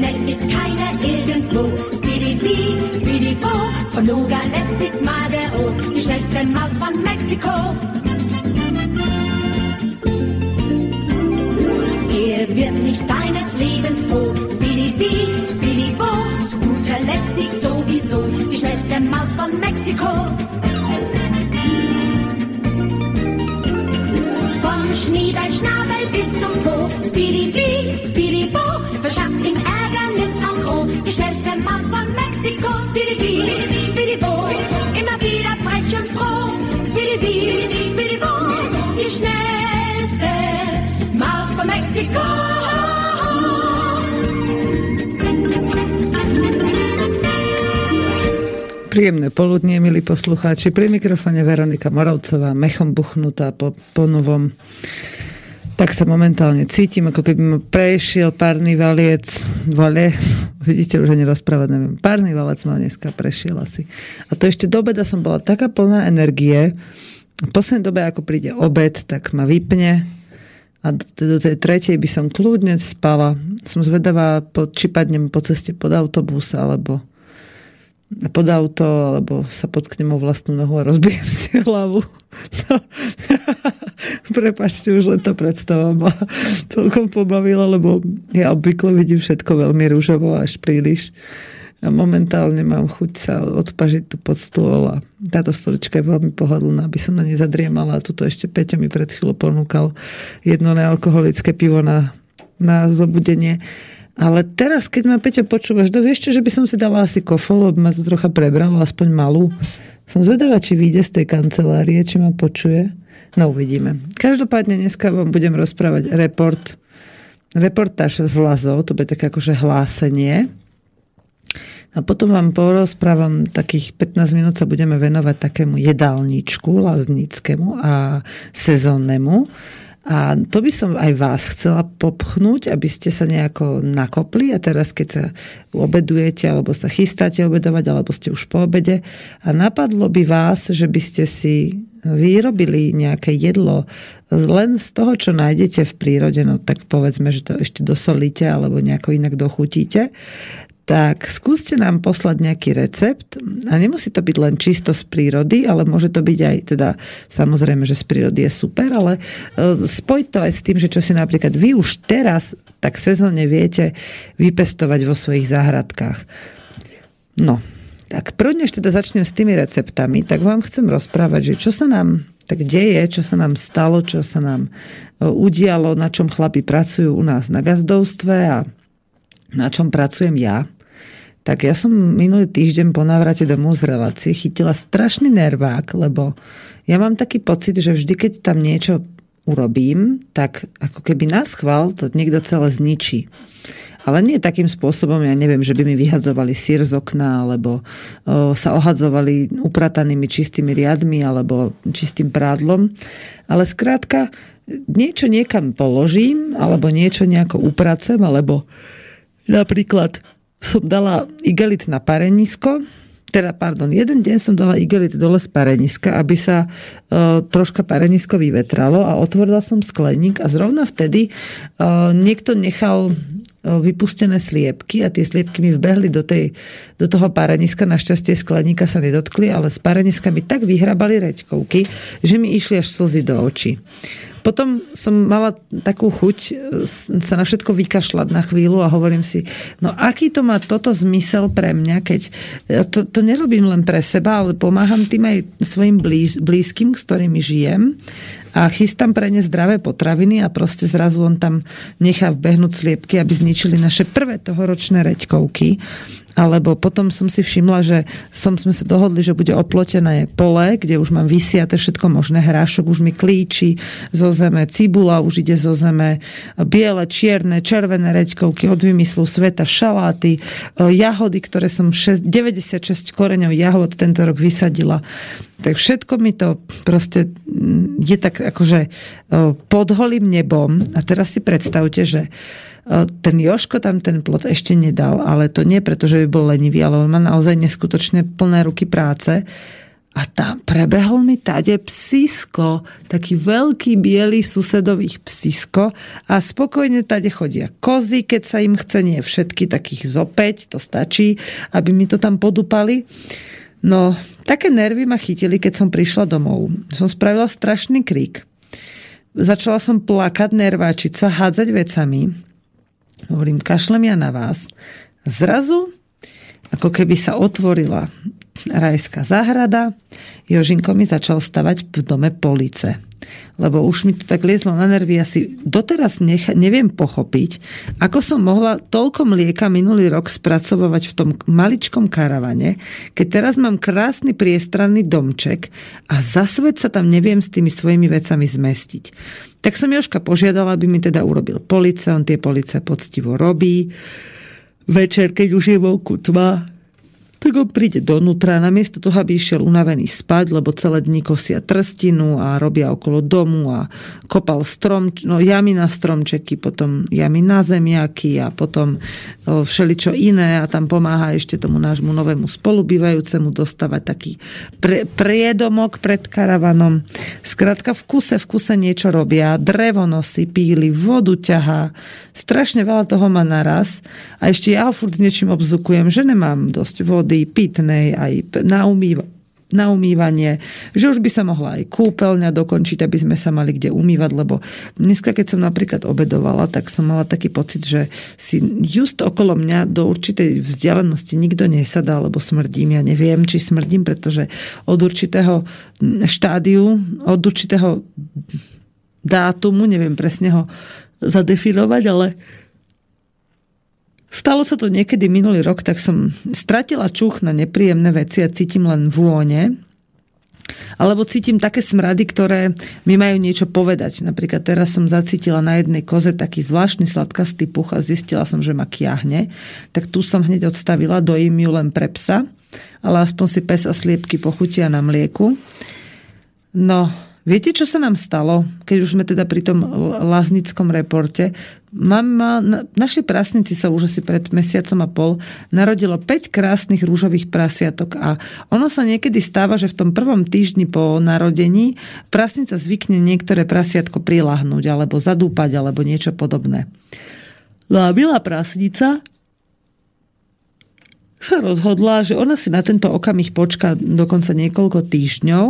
schnell ist keiner irgendwo. Speedy Speedy Bo, von Nogales bis Madero, die schnellste Maus von Mexiko. Er wird nicht seines Lebens froh. Speedy Speedy Bo, zu guter Letzt siegt sowieso die schnellste Maus von Mexiko. Vom Schniedelschnabel bis von Mexiko, Speedy Bee, Speedy Bo, immer wieder frech und froh. Speedy Bee, Speedy Bo, die schnellste Maus von Mexiko. Príjemné poludnie, milí poslucháči. Pri mikrofone Veronika Moravcová, mechom buchnutá po, po novom tak sa momentálne cítim, ako keby ma prešiel párny valiec, vale, vidíte, už ani rozprávať neviem, párny valec ma dneska prešiel asi. A to ešte do obeda som bola taká plná energie, v poslednej dobe, ako príde obed, tak ma vypne a do, do tej tretej by som kľudne spala. Som zvedavá, či padnem po ceste pod autobus, alebo pod auto, alebo sa potknem o vlastnú nohu a rozbijem si hlavu. No. Prepačte, už len to predstava celkom pobavila, lebo ja obvykle vidím všetko veľmi rúžovo až príliš. A momentálne mám chuť sa odpažiť tu pod stôl a táto stolička je veľmi pohodlná, aby som na nej zadriemala. Tuto ešte Peťo mi pred chvíľou ponúkal jedno nealkoholické pivo na, na zobudenie. Ale teraz, keď ma Peťo počúvaš, do vieš čo, že by som si dala asi kofolu, aby ma to trocha prebralo, aspoň malú. Som zvedavá, či vyjde z tej kancelárie, či ma počuje. No uvidíme. Každopádne dneska vám budem rozprávať report, reportáž z Lazov, to bude také akože hlásenie. A potom vám porozprávam takých 15 minút sa budeme venovať takému jedálničku laznickému a sezónnemu. A to by som aj vás chcela popchnúť, aby ste sa nejako nakopli a teraz, keď sa obedujete, alebo sa chystáte obedovať, alebo ste už po obede. A napadlo by vás, že by ste si vyrobili nejaké jedlo len z toho, čo nájdete v prírode, no tak povedzme, že to ešte dosolíte alebo nejako inak dochutíte, tak skúste nám poslať nejaký recept a nemusí to byť len čisto z prírody, ale môže to byť aj teda samozrejme, že z prírody je super, ale e, spojiť to aj s tým, že čo si napríklad vy už teraz tak sezónne viete vypestovať vo svojich záhradkách. No, tak prvne, než teda začnem s tými receptami, tak vám chcem rozprávať, že čo sa nám tak deje, čo sa nám stalo, čo sa nám e, udialo, na čom chlapi pracujú u nás na gazdovstve a na čom pracujem ja. Tak ja som minulý týždeň po návrate domov z relácie chytila strašný nervák, lebo ja mám taký pocit, že vždy, keď tam niečo urobím, tak ako keby nás chval, to niekto celé zničí. Ale nie takým spôsobom, ja neviem, že by mi vyhadzovali sír z okna, alebo o, sa ohadzovali upratanými čistými riadmi, alebo čistým prádlom. Ale skrátka, niečo niekam položím, alebo niečo nejako upracem, alebo napríklad som dala igelit na parenisko, teda, pardon, jeden deň som dala igelit dole z pareniska, aby sa uh, troška parenisko vyvetralo a otvorila som skleník a zrovna vtedy uh, niekto nechal vypustené sliepky a tie sliepky mi vbehli do, tej, do toho pareniska. Našťastie skleníka sa nedotkli, ale z pareniska mi tak vyhrabali reďkovky, že mi išli až slzy do očí. Potom som mala takú chuť e, sa na všetko vykašľať na chvíľu a hovorím si, no aký to má toto zmysel pre mňa, keď e, to, to nerobím len pre seba, ale pomáham tým aj svojim blíz, blízkym, s ktorými žijem a chystám pre ne zdravé potraviny a proste zrazu on tam nechá vbehnúť sliepky, aby zničili naše prvé tohoročné reďkovky alebo potom som si všimla, že som, sme sa dohodli, že bude oplotené pole, kde už mám vysiate všetko možné hrášok, už mi klíči zo zeme, cibula už ide zo zeme, biele, čierne, červené reďkovky od vymyslu sveta, šaláty, e, jahody, ktoré som 6, 96 koreňov jahod tento rok vysadila. Tak všetko mi to proste mm, je tak akože e, pod holým nebom. A teraz si predstavte, že ten Joško tam ten plot ešte nedal, ale to nie preto, že by bol lenivý, ale on má naozaj neskutočne plné ruky práce. a tam prebehol mi tade psisko, taký veľký biely susedových psisko a spokojne tade chodia kozy, keď sa im chce, nie všetky, takých zo 5, to stačí, aby mi to tam podupali. No, také nervy ma chytili, keď som prišla domov. Som spravila strašný krík. Začala som plakať, nerváčiť sa, hádzať vecami. Hovorím, kašlem ja na vás. Zrazu, ako keby sa otvorila rajská záhrada. Jožinko mi začal stavať v dome police. Lebo už mi to tak liezlo na nervy, ja si doteraz nech, neviem pochopiť, ako som mohla toľko mlieka minulý rok spracovať v tom maličkom karavane, keď teraz mám krásny priestranný domček a za svet sa tam neviem s tými svojimi vecami zmestiť. Tak som Joška požiadala, aby mi teda urobil police, on tie police poctivo robí. Večer, keď už je vonku tma, tak on príde donútra, namiesto toho, aby išiel unavený spať, lebo celé dni kosia trstinu a robia okolo domu a kopal strom, no, jamy na stromčeky, potom jamy na zemiaky a potom o, všeličo iné a tam pomáha ešte tomu nášmu novému spolubývajúcemu dostávať taký pre, priedomok pred karavanom. Skrátka v kuse, v kuse niečo robia, drevo nosí, píli, vodu ťahá, strašne veľa toho má naraz a ešte ja ho furt s niečím obzukujem, že nemám dosť vody, vody pitnej, aj na, umýva, na umývanie, že už by sa mohla aj kúpeľňa dokončiť, aby sme sa mali kde umývať, lebo dneska, keď som napríklad obedovala, tak som mala taký pocit, že si just okolo mňa do určitej vzdialenosti nikto nesadá, lebo smrdím. Ja neviem, či smrdím, pretože od určitého štádiu, od určitého dátumu, neviem presne ho zadefinovať, ale Stalo sa to niekedy minulý rok, tak som stratila čuch na nepríjemné veci a cítim len vône. Alebo cítim také smrady, ktoré mi majú niečo povedať. Napríklad teraz som zacítila na jednej koze taký zvláštny sladkastý puch a zistila som, že ma kiahne. Tak tu som hneď odstavila, dojím ju len pre psa, ale aspoň si pes a sliepky pochutia na mlieku. No, Viete, čo sa nám stalo, keď už sme teda pri tom laznickom reporte? Mama, na, našej prasnici sa už asi pred mesiacom a pol narodilo 5 krásnych rúžových prasiatok a ono sa niekedy stáva, že v tom prvom týždni po narodení prasnica zvykne niektoré prasiatko prilahnúť alebo zadúpať alebo niečo podobné. No a milá prasnica sa rozhodla, že ona si na tento okamih počká dokonca niekoľko týždňov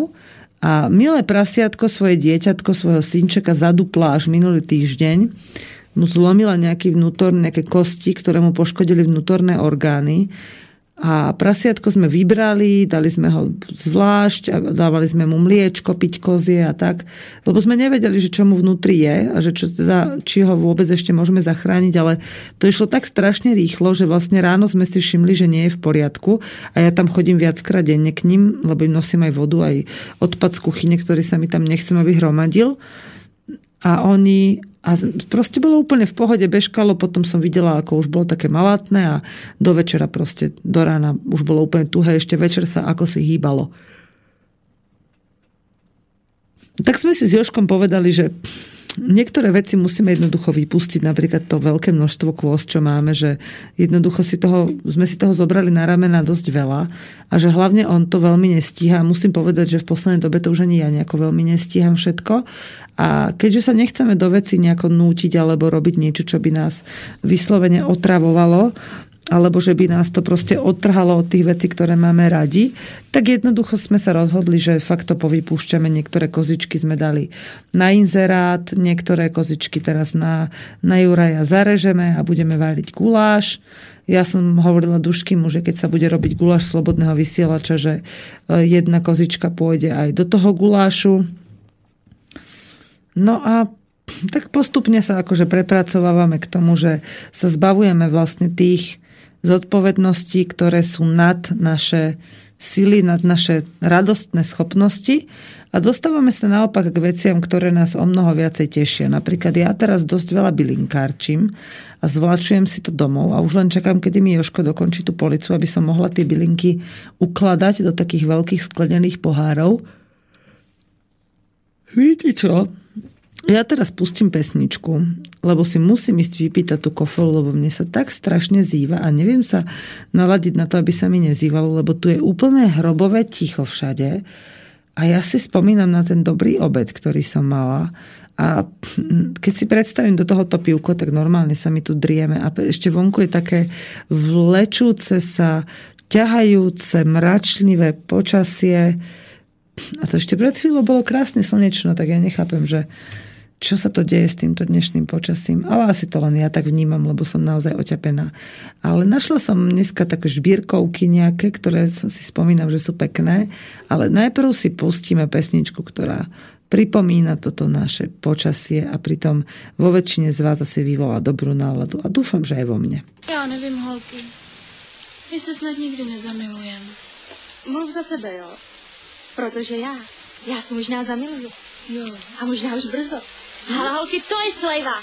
a milé prasiatko svoje dieťatko, svojho synčeka zadupla až minulý týždeň. Mu zlomila nejaký vnútorný, nejaké kosti, ktoré mu poškodili vnútorné orgány a prasiatko sme vybrali, dali sme ho zvlášť a dávali sme mu mliečko, piť kozie a tak, lebo sme nevedeli, že čo mu vnútri je a že čo teda, či ho vôbec ešte môžeme zachrániť, ale to išlo tak strašne rýchlo, že vlastne ráno sme si všimli, že nie je v poriadku a ja tam chodím viackrát denne k ním, lebo im nosím aj vodu, aj odpad z kuchyne, ktorý sa mi tam nechcem, aby hromadil. A oni a proste bolo úplne v pohode, bežkalo, potom som videla, ako už bolo také malátne a do večera proste, do rána už bolo úplne tuhé, ešte večer sa ako si hýbalo. Tak sme si s Joškom povedali, že niektoré veci musíme jednoducho vypustiť, napríklad to veľké množstvo kôst, čo máme, že jednoducho si toho, sme si toho zobrali na ramena dosť veľa a že hlavne on to veľmi nestíha. Musím povedať, že v poslednej dobe to už ani ja nejako veľmi nestíham všetko. A keďže sa nechceme do veci nejako nútiť alebo robiť niečo, čo by nás vyslovene otravovalo, alebo že by nás to proste odtrhalo od tých vecí, ktoré máme radi, tak jednoducho sme sa rozhodli, že fakt to povypúšťame. Niektoré kozičky sme dali na inzerát, niektoré kozičky teraz na, na Juraja zarežeme a budeme váriť guláš. Ja som hovorila Duškimu, že keď sa bude robiť guláš slobodného vysielača, že e, jedna kozička pôjde aj do toho gulášu. No a tak postupne sa akože prepracovávame k tomu, že sa zbavujeme vlastne tých zodpovednosti, ktoré sú nad naše sily, nad naše radostné schopnosti a dostávame sa naopak k veciam, ktoré nás o mnoho viacej tešia. Napríklad ja teraz dosť veľa bylinkárčim a zvlačujem si to domov a už len čakám, kedy mi Joško dokončí tú policu, aby som mohla tie bylinky ukladať do takých veľkých sklenených pohárov. Viete čo? Ja teraz pustím pesničku lebo si musím ísť vypýtať tú kofolu, lebo mne sa tak strašne zýva a neviem sa naladiť na to, aby sa mi nezývalo, lebo tu je úplne hrobové ticho všade. A ja si spomínam na ten dobrý obed, ktorý som mala a keď si predstavím do tohoto pivko, tak normálne sa mi tu drieme a ešte vonku je také vlečúce sa, ťahajúce, mračlivé počasie. A to ešte pred chvíľou bolo krásne slnečno, tak ja nechápem, že čo sa to deje s týmto dnešným počasím. Ale asi to len ja tak vnímam, lebo som naozaj oťapená. Ale našla som dneska také žbírkovky nejaké, ktoré si spomínam, že sú pekné. Ale najprv si pustíme pesničku, ktorá pripomína toto naše počasie a pritom vo väčšine z vás asi vyvolá dobrú náladu. A dúfam, že aj vo mne. Já nevím, holky. My se snad nikdy nezamilujeme. Mluv za sebe, jo. Protože já, já se možná zamiluju. Jo. A možná už brzo. Ale holky, to je slejva.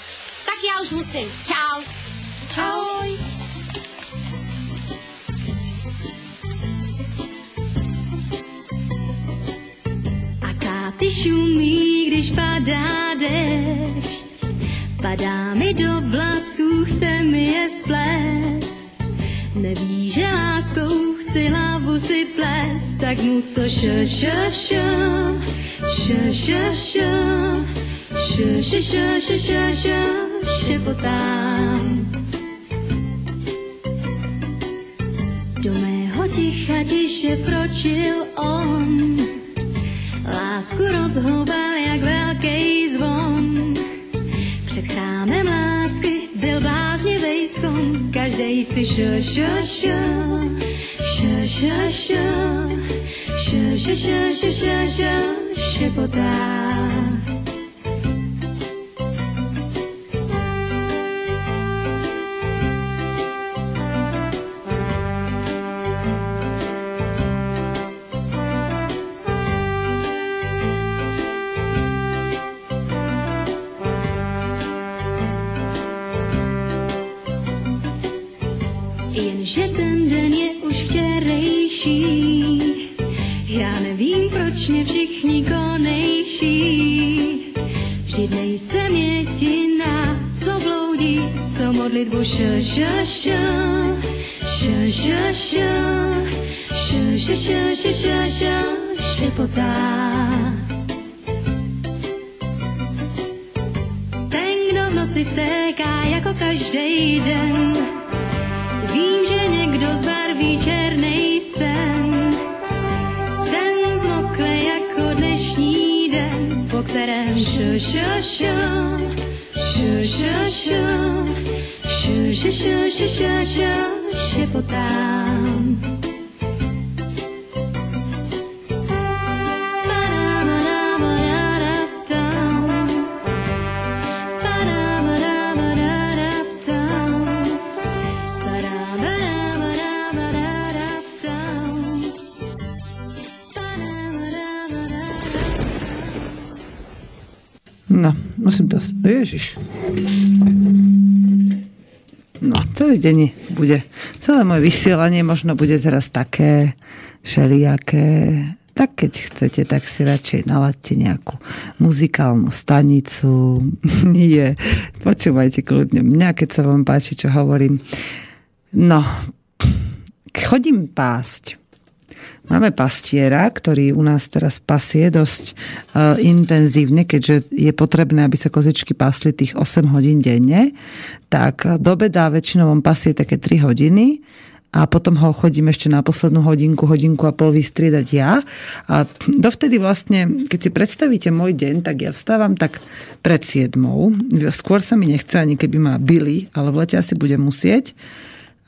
Tak já už musím. Čau. Ahoj. A káty šumí, když padá dešť. Padá mi do vlasů, chce mi je splést. Neví, že láskou chci lávu si plést, tak mu to šo, šo, šo, šo, šo, šo, šo, šo, šo, šo, šo, šo, šepotám. Do mého ticha tiše vročil on, lásku rozhoval jak velký zvon. Před chrámem lásky byl bláznivý skon, každej si šo, šo, šo, šo, šo, šo, šo, šo, šo, šo, šo, šo, šepotá. No, musím to... Ježiš. No, celý deň bude, celé moje vysielanie možno bude teraz také všelijaké, tak keď chcete, tak si radšej naladte nejakú muzikálnu stanicu. Nie, počúvajte kľudne mňa, keď sa vám páči, čo hovorím. No, chodím pásť. Máme pastiera, ktorý u nás teraz pasie dosť uh, intenzívne, keďže je potrebné, aby sa kozičky pasli tých 8 hodín denne. Tak do beda väčšinou on pasie také 3 hodiny a potom ho chodím ešte na poslednú hodinku, hodinku a pol vystriedať ja. A dovtedy vlastne, keď si predstavíte môj deň, tak ja vstávam tak pred 7. Skôr sa mi nechce, ani keby ma byli, ale v lete asi budem musieť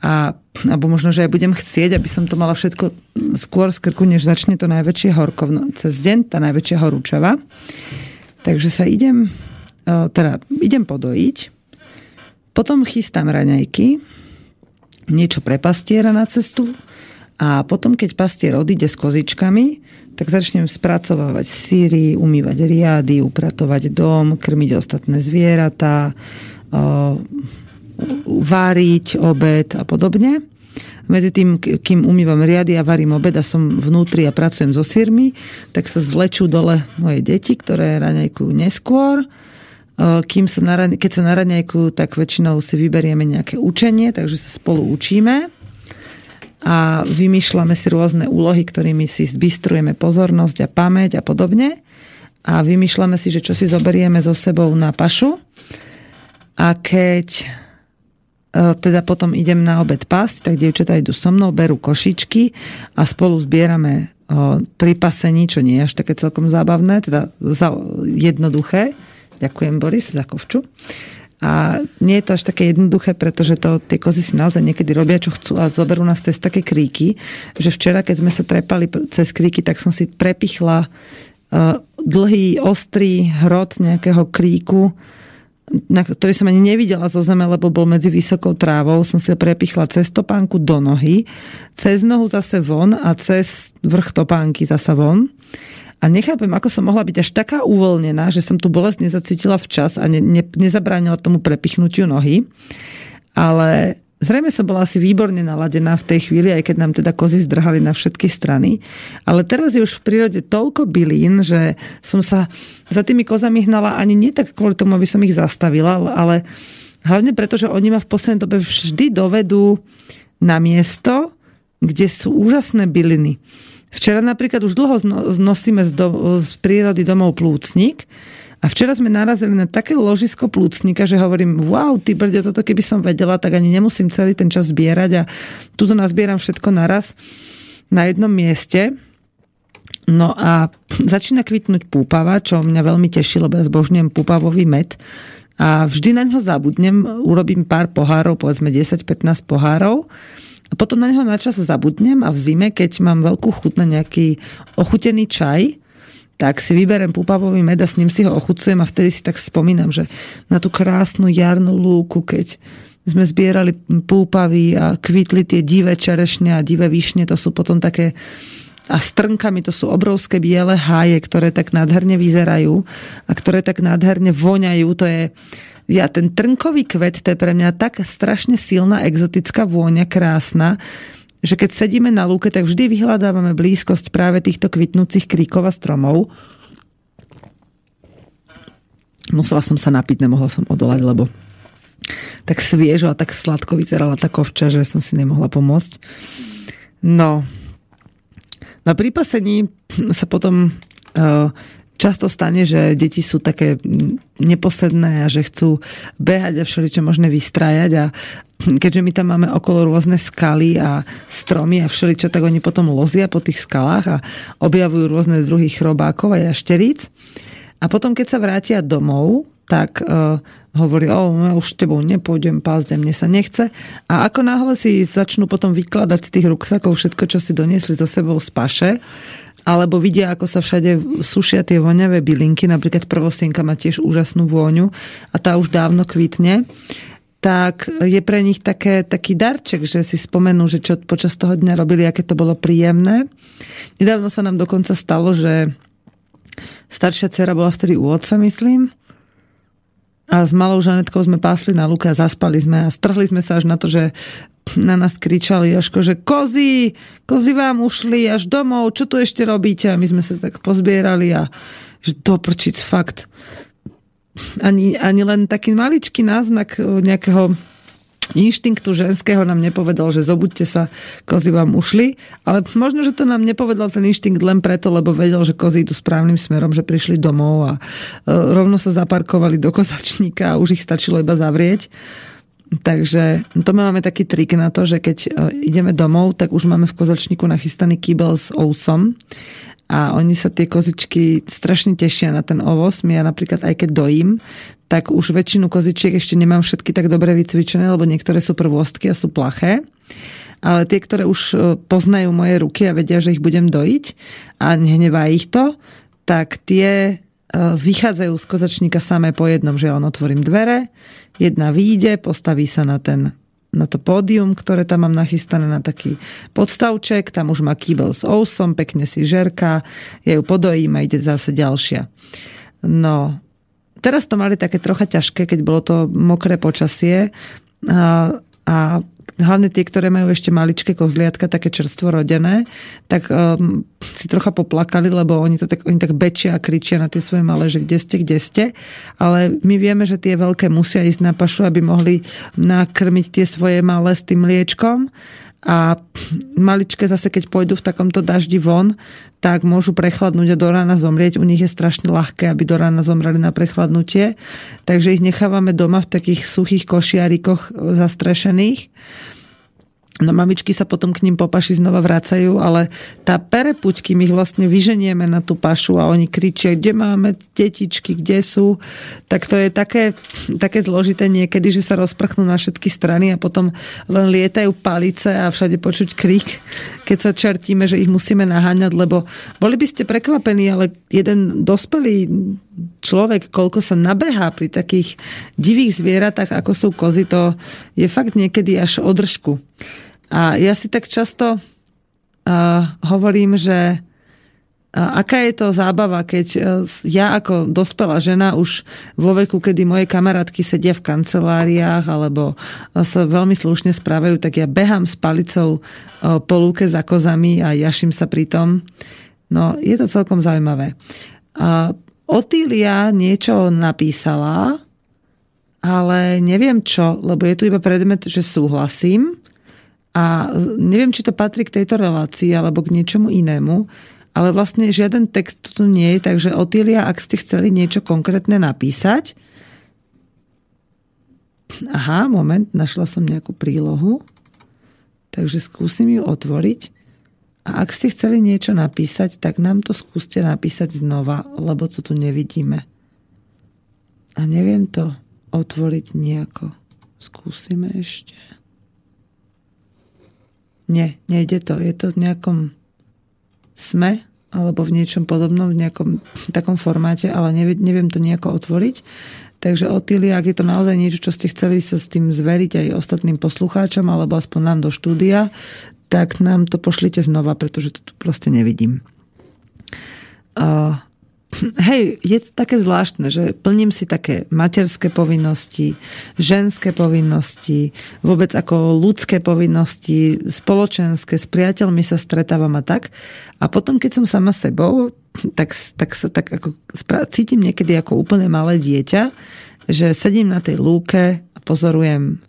a, alebo možno, že aj budem chcieť, aby som to mala všetko skôr z krku, než začne to najväčšie horko no, cez deň, tá najväčšia horúčava. Takže sa idem, teda idem podojiť, potom chystám raňajky, niečo pre pastiera na cestu a potom, keď pastier odíde s kozičkami, tak začnem spracovávať síry, umývať riady, upratovať dom, krmiť ostatné zvieratá, váriť obed a podobne. Medzi tým, kým umývam riady a varím obed a som vnútri a pracujem so sírmi, tak sa zvlečú dole moje deti, ktoré raňajkujú neskôr. kým sa na, keď sa na tak väčšinou si vyberieme nejaké učenie, takže sa spolu učíme a vymýšľame si rôzne úlohy, ktorými si zbystrujeme pozornosť a pamäť a podobne. A vymýšľame si, že čo si zoberieme so sebou na pašu. A keď e, teda potom idem na obed pásť, tak dievčatá idú so mnou, berú košičky a spolu zbierame e, pri pasení, čo nie je až také celkom zábavné, teda jednoduché. Ďakujem Boris za kovču. A nie je to až také jednoduché, pretože to, tie kozy si naozaj niekedy robia, čo chcú a zoberú nás cez také kríky, že včera, keď sme sa trepali cez kríky, tak som si prepichla uh, dlhý, ostrý hrot nejakého kríku, na ktorý som ani nevidela zo zeme, lebo bol medzi vysokou trávou. Som si ho prepichla cez topánku do nohy, cez nohu zase von a cez vrch topánky zase von. A nechápem, ako som mohla byť až taká uvoľnená, že som tu bolesť nezacítila včas a ne, ne, nezabránila tomu prepichnutiu nohy. Ale zrejme som bola asi výborne naladená v tej chvíli, aj keď nám teda kozy zdrhali na všetky strany. Ale teraz je už v prírode toľko bylín, že som sa za tými kozami hnala ani nie tak kvôli tomu, aby som ich zastavila, ale hlavne preto, že oni ma v poslednej dobe vždy dovedú na miesto, kde sú úžasné byliny. Včera napríklad už dlho nosíme z, do, z prírody domov plúcnik a včera sme narazili na také ložisko plúcnika, že hovorím, wow, ty brďo, toto keby som vedela, tak ani nemusím celý ten čas zbierať a tuto nazbieram všetko naraz na jednom mieste. No a začína kvitnúť púpava, čo mňa veľmi teší, lebo ja zbožňujem púpavový med. A vždy na ňo zabudnem, urobím pár pohárov, povedzme 10-15 pohárov a potom na neho načas zabudnem a v zime, keď mám veľkú chuť na nejaký ochutený čaj, tak si vyberem púpavový med a s ním si ho ochucujem a vtedy si tak spomínam, že na tú krásnu jarnú lúku, keď sme zbierali púpavy a kvitli tie divé čerešne a divé višne, to sú potom také a strnkami to sú obrovské biele háje, ktoré tak nádherne vyzerajú a ktoré tak nádherne voňajú. To je, ja ten trnkový kvet, to je pre mňa tak strašne silná exotická vôňa, krásna, že keď sedíme na lúke, tak vždy vyhľadávame blízkosť práve týchto kvitnúcich kríkov a stromov. Musela som sa napiť, nemohla som odolať, lebo tak sviežo a tak sladko vyzerala tá kovča, že som si nemohla pomôcť. No, na prípasení sa potom uh, často stane, že deti sú také neposedné a že chcú behať a všeličo možné vystrájať a keďže my tam máme okolo rôzne skaly a stromy a všeličo, tak oni potom lozia po tých skalách a objavujú rôzne druhy chrobákov a jašteríc. A potom, keď sa vrátia domov, tak uh, hovorí, o, ja už tebou nepôjdem pásť, mne sa nechce. A ako náhle si začnú potom vykladať z tých ruksakov všetko, čo si doniesli so sebou z paše, alebo vidia, ako sa všade sušia tie voňavé bylinky, napríklad prvosienka má tiež úžasnú vôňu a tá už dávno kvitne, tak je pre nich také, taký darček, že si spomenú, že čo počas toho dňa robili, aké to bolo príjemné. Nedávno sa nám dokonca stalo, že staršia dcera bola vtedy u otca, myslím, a s malou Žanetkou sme pásli na luke a zaspali sme a strhli sme sa až na to, že na nás kričali Joško, že kozy, kozy vám ušli až domov, čo tu ešte robíte? A my sme sa tak pozbierali a že doprčiť fakt. Ani, ani len taký maličký náznak nejakého inštinktu ženského nám nepovedal, že zobudte sa, kozy vám ušli, ale možno, že to nám nepovedal ten inštinkt len preto, lebo vedel, že kozy idú správnym smerom, že prišli domov a e, rovno sa zaparkovali do kozačníka a už ich stačilo iba zavrieť. Takže to my máme taký trik na to, že keď e, ideme domov, tak už máme v kozačníku nachystaný kýbel s ousom a oni sa tie kozičky strašne tešia na ten ovoz. My ja napríklad aj keď dojím, tak už väčšinu kozičiek ešte nemám všetky tak dobre vycvičené, lebo niektoré sú prvostky a sú plaché. Ale tie, ktoré už e, poznajú moje ruky a vedia, že ich budem dojiť a nehnevá ich to, tak tie e, vychádzajú z kozačníka samé po jednom, že ja on otvorím dvere, jedna výjde, postaví sa na ten na to pódium, ktoré tam mám nachystané na taký podstavček, tam už má kýbel s ousom, pekne si žerka, ja ju podojím a ide zase ďalšia. No, teraz to mali také trocha ťažké, keď bolo to mokré počasie a, a hlavne tie, ktoré majú ešte maličké kozliatka, také čerstvo rodené, tak um, si trocha poplakali, lebo oni, to tak, oni tak bečia a kričia na tie svoje malé, že kde ste, kde ste. Ale my vieme, že tie veľké musia ísť na pašu, aby mohli nakrmiť tie svoje malé s tým mliečkom a maličké zase, keď pôjdu v takomto daždi von, tak môžu prechladnúť a do rána zomrieť. U nich je strašne ľahké, aby do rána zomreli na prechladnutie. Takže ich nechávame doma v takých suchých košiarikoch zastrešených No mamičky sa potom k ním po paši znova vracajú, ale tá perepuť, kým ich vlastne vyženieme na tú pašu a oni kričia, kde máme detičky, kde sú, tak to je také, také zložité niekedy, že sa rozprchnú na všetky strany a potom len lietajú palice a všade počuť krik, keď sa čertíme, že ich musíme naháňať, lebo boli by ste prekvapení, ale jeden dospelý človek, koľko sa nabehá pri takých divých zvieratách, ako sú kozy, to je fakt niekedy až održku. A ja si tak často uh, hovorím, že uh, aká je to zábava, keď uh, ja ako dospelá žena už vo veku, kedy moje kamarátky sedia v kanceláriách alebo uh, sa veľmi slušne správajú, tak ja behám s palicou po lúke za kozami a jaším sa pri tom. No, je to celkom zaujímavé. Otília niečo napísala, ale neviem čo, lebo je tu iba predmet, že súhlasím. A neviem, či to patrí k tejto relácii alebo k niečomu inému, ale vlastne žiaden text tu nie je, takže Otília, ak ste chceli niečo konkrétne napísať, aha, moment, našla som nejakú prílohu, takže skúsim ju otvoriť. A ak ste chceli niečo napísať, tak nám to skúste napísať znova, lebo to tu nevidíme. A neviem to otvoriť nejako. Skúsime ešte. Nie, nejde to. Je to v nejakom sme, alebo v niečom podobnom, v nejakom takom formáte, ale neviem, neviem to nejako otvoriť. Takže Otília, ak je to naozaj niečo, čo ste chceli sa s tým zveriť aj ostatným poslucháčom, alebo aspoň nám do štúdia, tak nám to pošlite znova, pretože to tu proste nevidím. Uh, hej, je to také zvláštne, že plním si také materské povinnosti, ženské povinnosti, vôbec ako ľudské povinnosti, spoločenské, s priateľmi sa stretávam a tak. A potom, keď som sama sebou, tak, tak sa tak ako cítim niekedy ako úplne malé dieťa, že sedím na tej lúke a pozorujem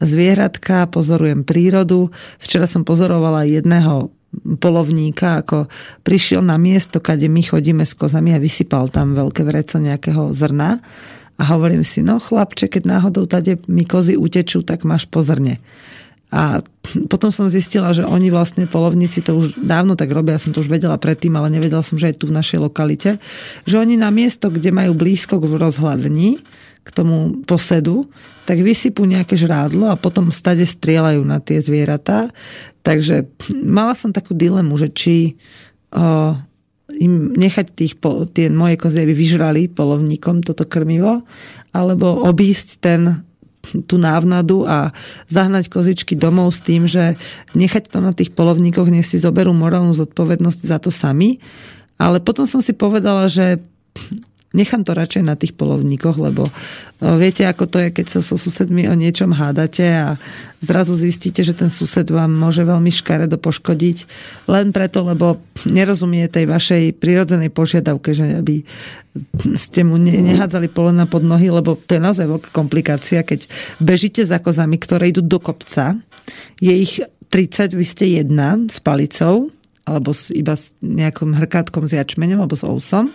zvieratka, pozorujem prírodu. Včera som pozorovala jedného polovníka, ako prišiel na miesto, kade my chodíme s kozami a vysypal tam veľké vreco nejakého zrna. A hovorím si, no chlapče, keď náhodou tade mi kozy utečú, tak máš pozrne. A potom som zistila, že oni vlastne polovníci to už dávno tak robia, som to už vedela predtým, ale nevedela som, že aj tu v našej lokalite, že oni na miesto, kde majú blízko k rozhľadni, k tomu posedu, tak vysypú nejaké žrádlo a potom stade strieľajú na tie zvieratá. Takže mala som takú dilemu, že či o, im nechať tých, tie moje kozy, aby vyžrali polovníkom toto krmivo, alebo obísť ten, tú návnadu a zahnať kozičky domov s tým, že nechať to na tých polovníkoch, nech si zoberú morálnu zodpovednosť za to sami. Ale potom som si povedala, že nechám to radšej na tých polovníkoch, lebo no, viete, ako to je, keď sa so susedmi o niečom hádate a zrazu zistíte, že ten sused vám môže veľmi škaredo poškodiť. Len preto, lebo nerozumie tej vašej prirodzenej požiadavke, že aby ste mu nehádzali polena pod nohy, lebo to je naozaj veľká komplikácia, keď bežíte za kozami, ktoré idú do kopca, je ich 30, vy ste jedna s palicou, alebo s, iba s nejakým hrkátkom s jačmeňom alebo s ousom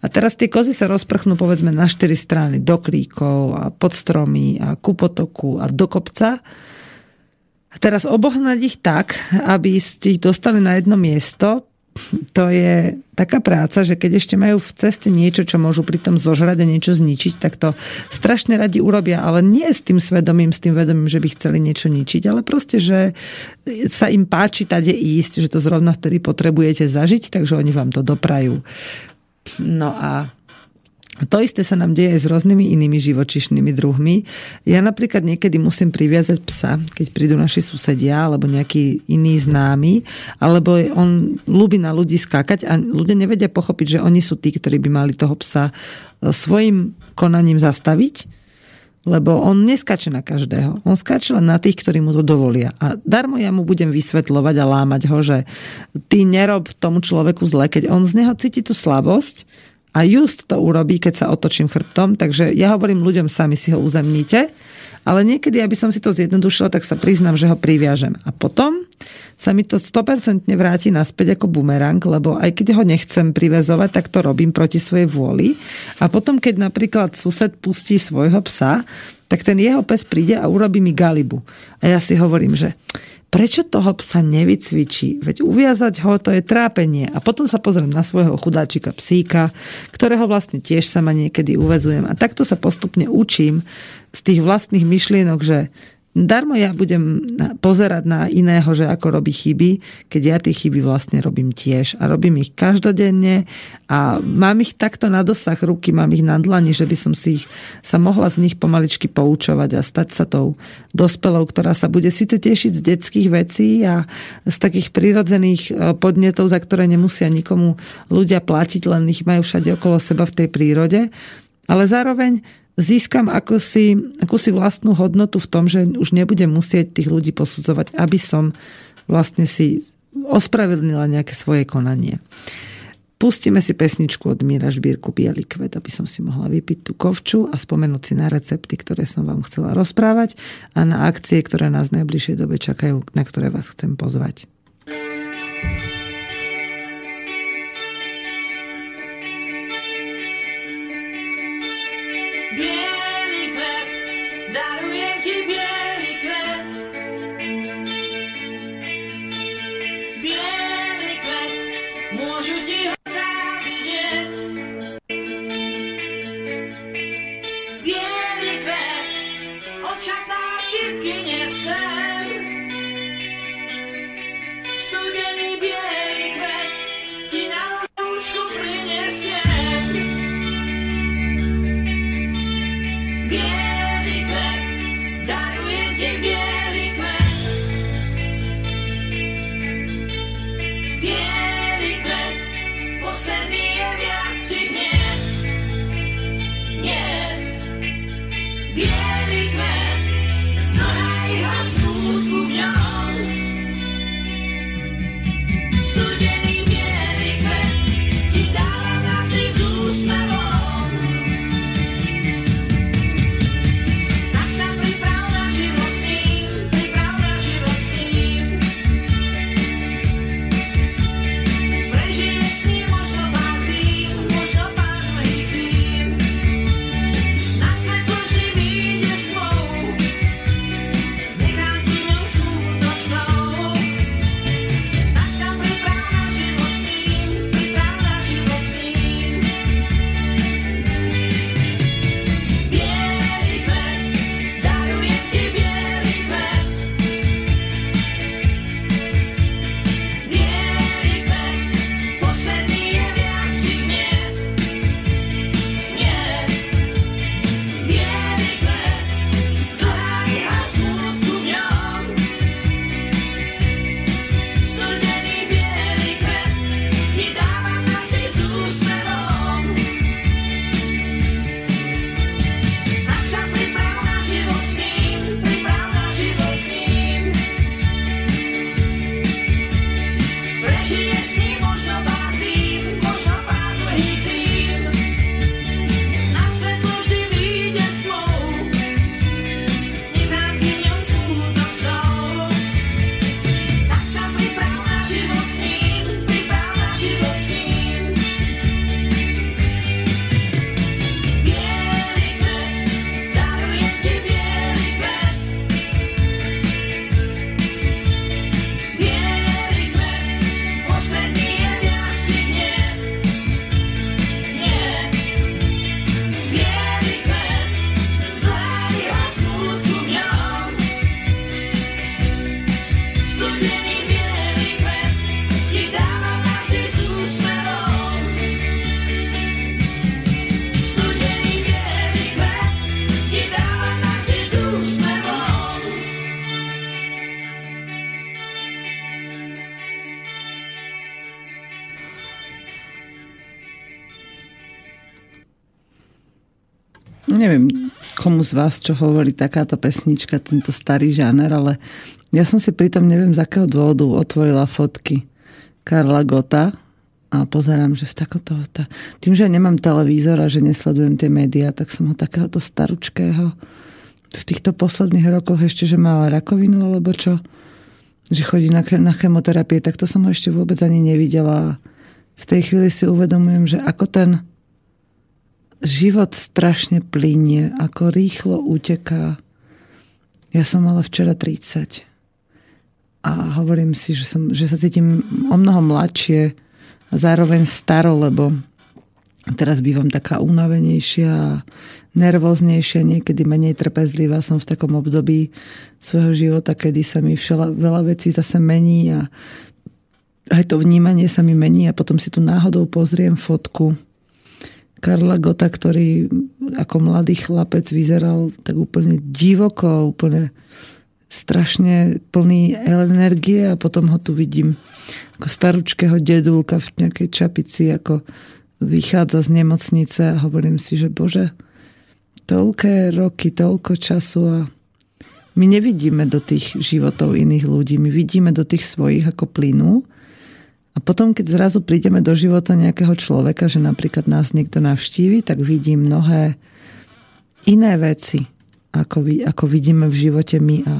a teraz tie kozy sa rozprchnú povedzme na štyri strany, do kríkov a pod stromy a ku potoku a do kopca. A teraz obohnať ich tak, aby ste ich dostali na jedno miesto, to je taká práca, že keď ešte majú v ceste niečo, čo môžu pritom zožrať a niečo zničiť, tak to strašne radi urobia, ale nie s tým svedomím, s tým vedomím, že by chceli niečo ničiť, ale proste, že sa im páči tade ísť, že to zrovna vtedy potrebujete zažiť, takže oni vám to doprajú. No a to isté sa nám deje aj s rôznymi inými živočišnými druhmi. Ja napríklad niekedy musím priviazať psa, keď prídu naši susedia alebo nejaký iný známy, alebo on ľúbi na ľudí skákať a ľudia nevedia pochopiť, že oni sú tí, ktorí by mali toho psa e, svojim konaním zastaviť lebo on neskače na každého. On skače len na tých, ktorí mu to dovolia. A darmo ja mu budem vysvetľovať a lámať ho, že ty nerob tomu človeku zle, keď on z neho cíti tú slabosť a just to urobí, keď sa otočím chrbtom. Takže ja hovorím ľuďom, sami si ho uzemnite ale niekedy, aby som si to zjednodušila, tak sa priznám, že ho priviažem. A potom sa mi to 100% vráti naspäť ako bumerang, lebo aj keď ho nechcem privezovať, tak to robím proti svojej vôli. A potom, keď napríklad sused pustí svojho psa, tak ten jeho pes príde a urobí mi galibu. A ja si hovorím, že prečo toho psa nevycvičí? Veď uviazať ho, to je trápenie. A potom sa pozriem na svojho chudáčika psíka, ktorého vlastne tiež sama niekedy uvezujem. A takto sa postupne učím z tých vlastných myšlienok, že Darmo ja budem pozerať na iného, že ako robí chyby, keď ja tie chyby vlastne robím tiež. A robím ich každodenne a mám ich takto na dosah ruky, mám ich na dlani, že by som si ich, sa mohla z nich pomaličky poučovať a stať sa tou dospelou, ktorá sa bude síce tešiť z detských vecí a z takých prirodzených e, podnetov, za ktoré nemusia nikomu ľudia platiť, len ich majú všade okolo seba v tej prírode. Ale zároveň získam akúsi, akúsi vlastnú hodnotu v tom, že už nebudem musieť tých ľudí posudzovať, aby som vlastne si ospravedlnila nejaké svoje konanie. Pustíme si pesničku od Míra Žbírku Bielý kvet, aby som si mohla vypiť tú kovču a spomenúť si na recepty, ktoré som vám chcela rozprávať a na akcie, ktoré nás v najbližšej dobe čakajú, na ktoré vás chcem pozvať. Komu z vás čo hovorí takáto pesnička, tento starý žáner, ale ja som si pritom neviem z akého dôvodu otvorila fotky Karla Gota a pozerám, že v takoto... Tým, že nemám televízor a že nesledujem tie médiá, tak som ho takéhoto staručkého v týchto posledných rokoch ešte, že mala rakovinu alebo čo, že chodí na, na chemoterapie, tak to som ho ešte vôbec ani nevidela. V tej chvíli si uvedomujem, že ako ten život strašne plinie, ako rýchlo uteká. Ja som mala včera 30 a hovorím si, že, som, že sa cítim o mnoho mladšie a zároveň staro, lebo teraz bývam taká unavenejšia nervóznejšia, niekedy menej trpezlivá. Som v takom období svojho života, kedy sa mi všela, veľa vecí zase mení a aj to vnímanie sa mi mení a potom si tu náhodou pozriem fotku Karla Gota, ktorý ako mladý chlapec vyzeral tak úplne divoko, úplne strašne plný energie a potom ho tu vidím ako staručkého dedulka v nejakej čapici, ako vychádza z nemocnice a hovorím si, že bože, toľké roky, toľko času a my nevidíme do tých životov iných ľudí, my vidíme do tých svojich ako plynú a potom, keď zrazu prídeme do života nejakého človeka, že napríklad nás niekto navštívi, tak vidím mnohé iné veci, ako, ako vidíme v živote my a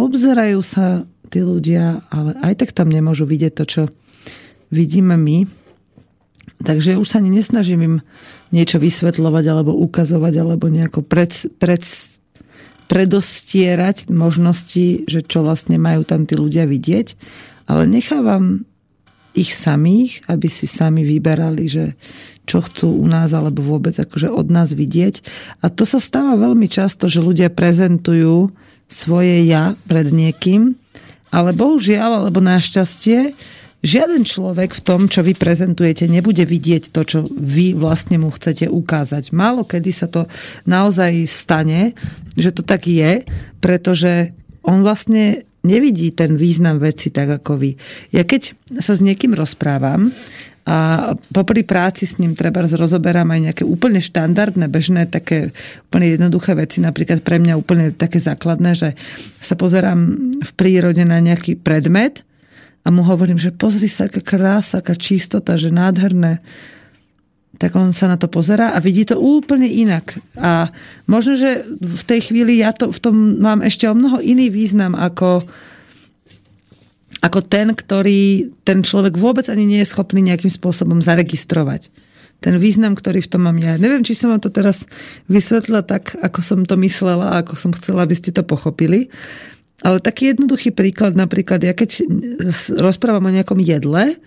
obzerajú sa tí ľudia, ale aj tak tam nemôžu vidieť to, čo vidíme my. Takže už sa nesnažím im niečo vysvetľovať alebo ukazovať alebo nejako pred, pred, predostierať možnosti, že čo vlastne majú tam tí ľudia vidieť, ale nechávam ich samých, aby si sami vyberali, že čo chcú u nás alebo vôbec akože od nás vidieť. A to sa stáva veľmi často, že ľudia prezentujú svoje ja pred niekým, ale bohužiaľ, alebo našťastie, žiaden človek v tom, čo vy prezentujete, nebude vidieť to, čo vy vlastne mu chcete ukázať. Málo kedy sa to naozaj stane, že to tak je, pretože on vlastne nevidí ten význam veci tak ako vy. Ja keď sa s niekým rozprávam, a popri práci s ním treba rozoberám aj nejaké úplne štandardné, bežné, také úplne jednoduché veci, napríklad pre mňa úplne také základné, že sa pozerám v prírode na nejaký predmet a mu hovorím, že pozri sa, aká krása, aká čistota, že nádherné. Tak on sa na to pozerá a vidí to úplne inak. A možno, že v tej chvíli ja to, v tom mám ešte o mnoho iný význam ako, ako ten, ktorý ten človek vôbec ani nie je schopný nejakým spôsobom zaregistrovať. Ten význam, ktorý v tom mám ja. Neviem, či som vám to teraz vysvetlila tak, ako som to myslela a ako som chcela, aby ste to pochopili. Ale taký jednoduchý príklad, napríklad, ja keď rozprávam o nejakom jedle,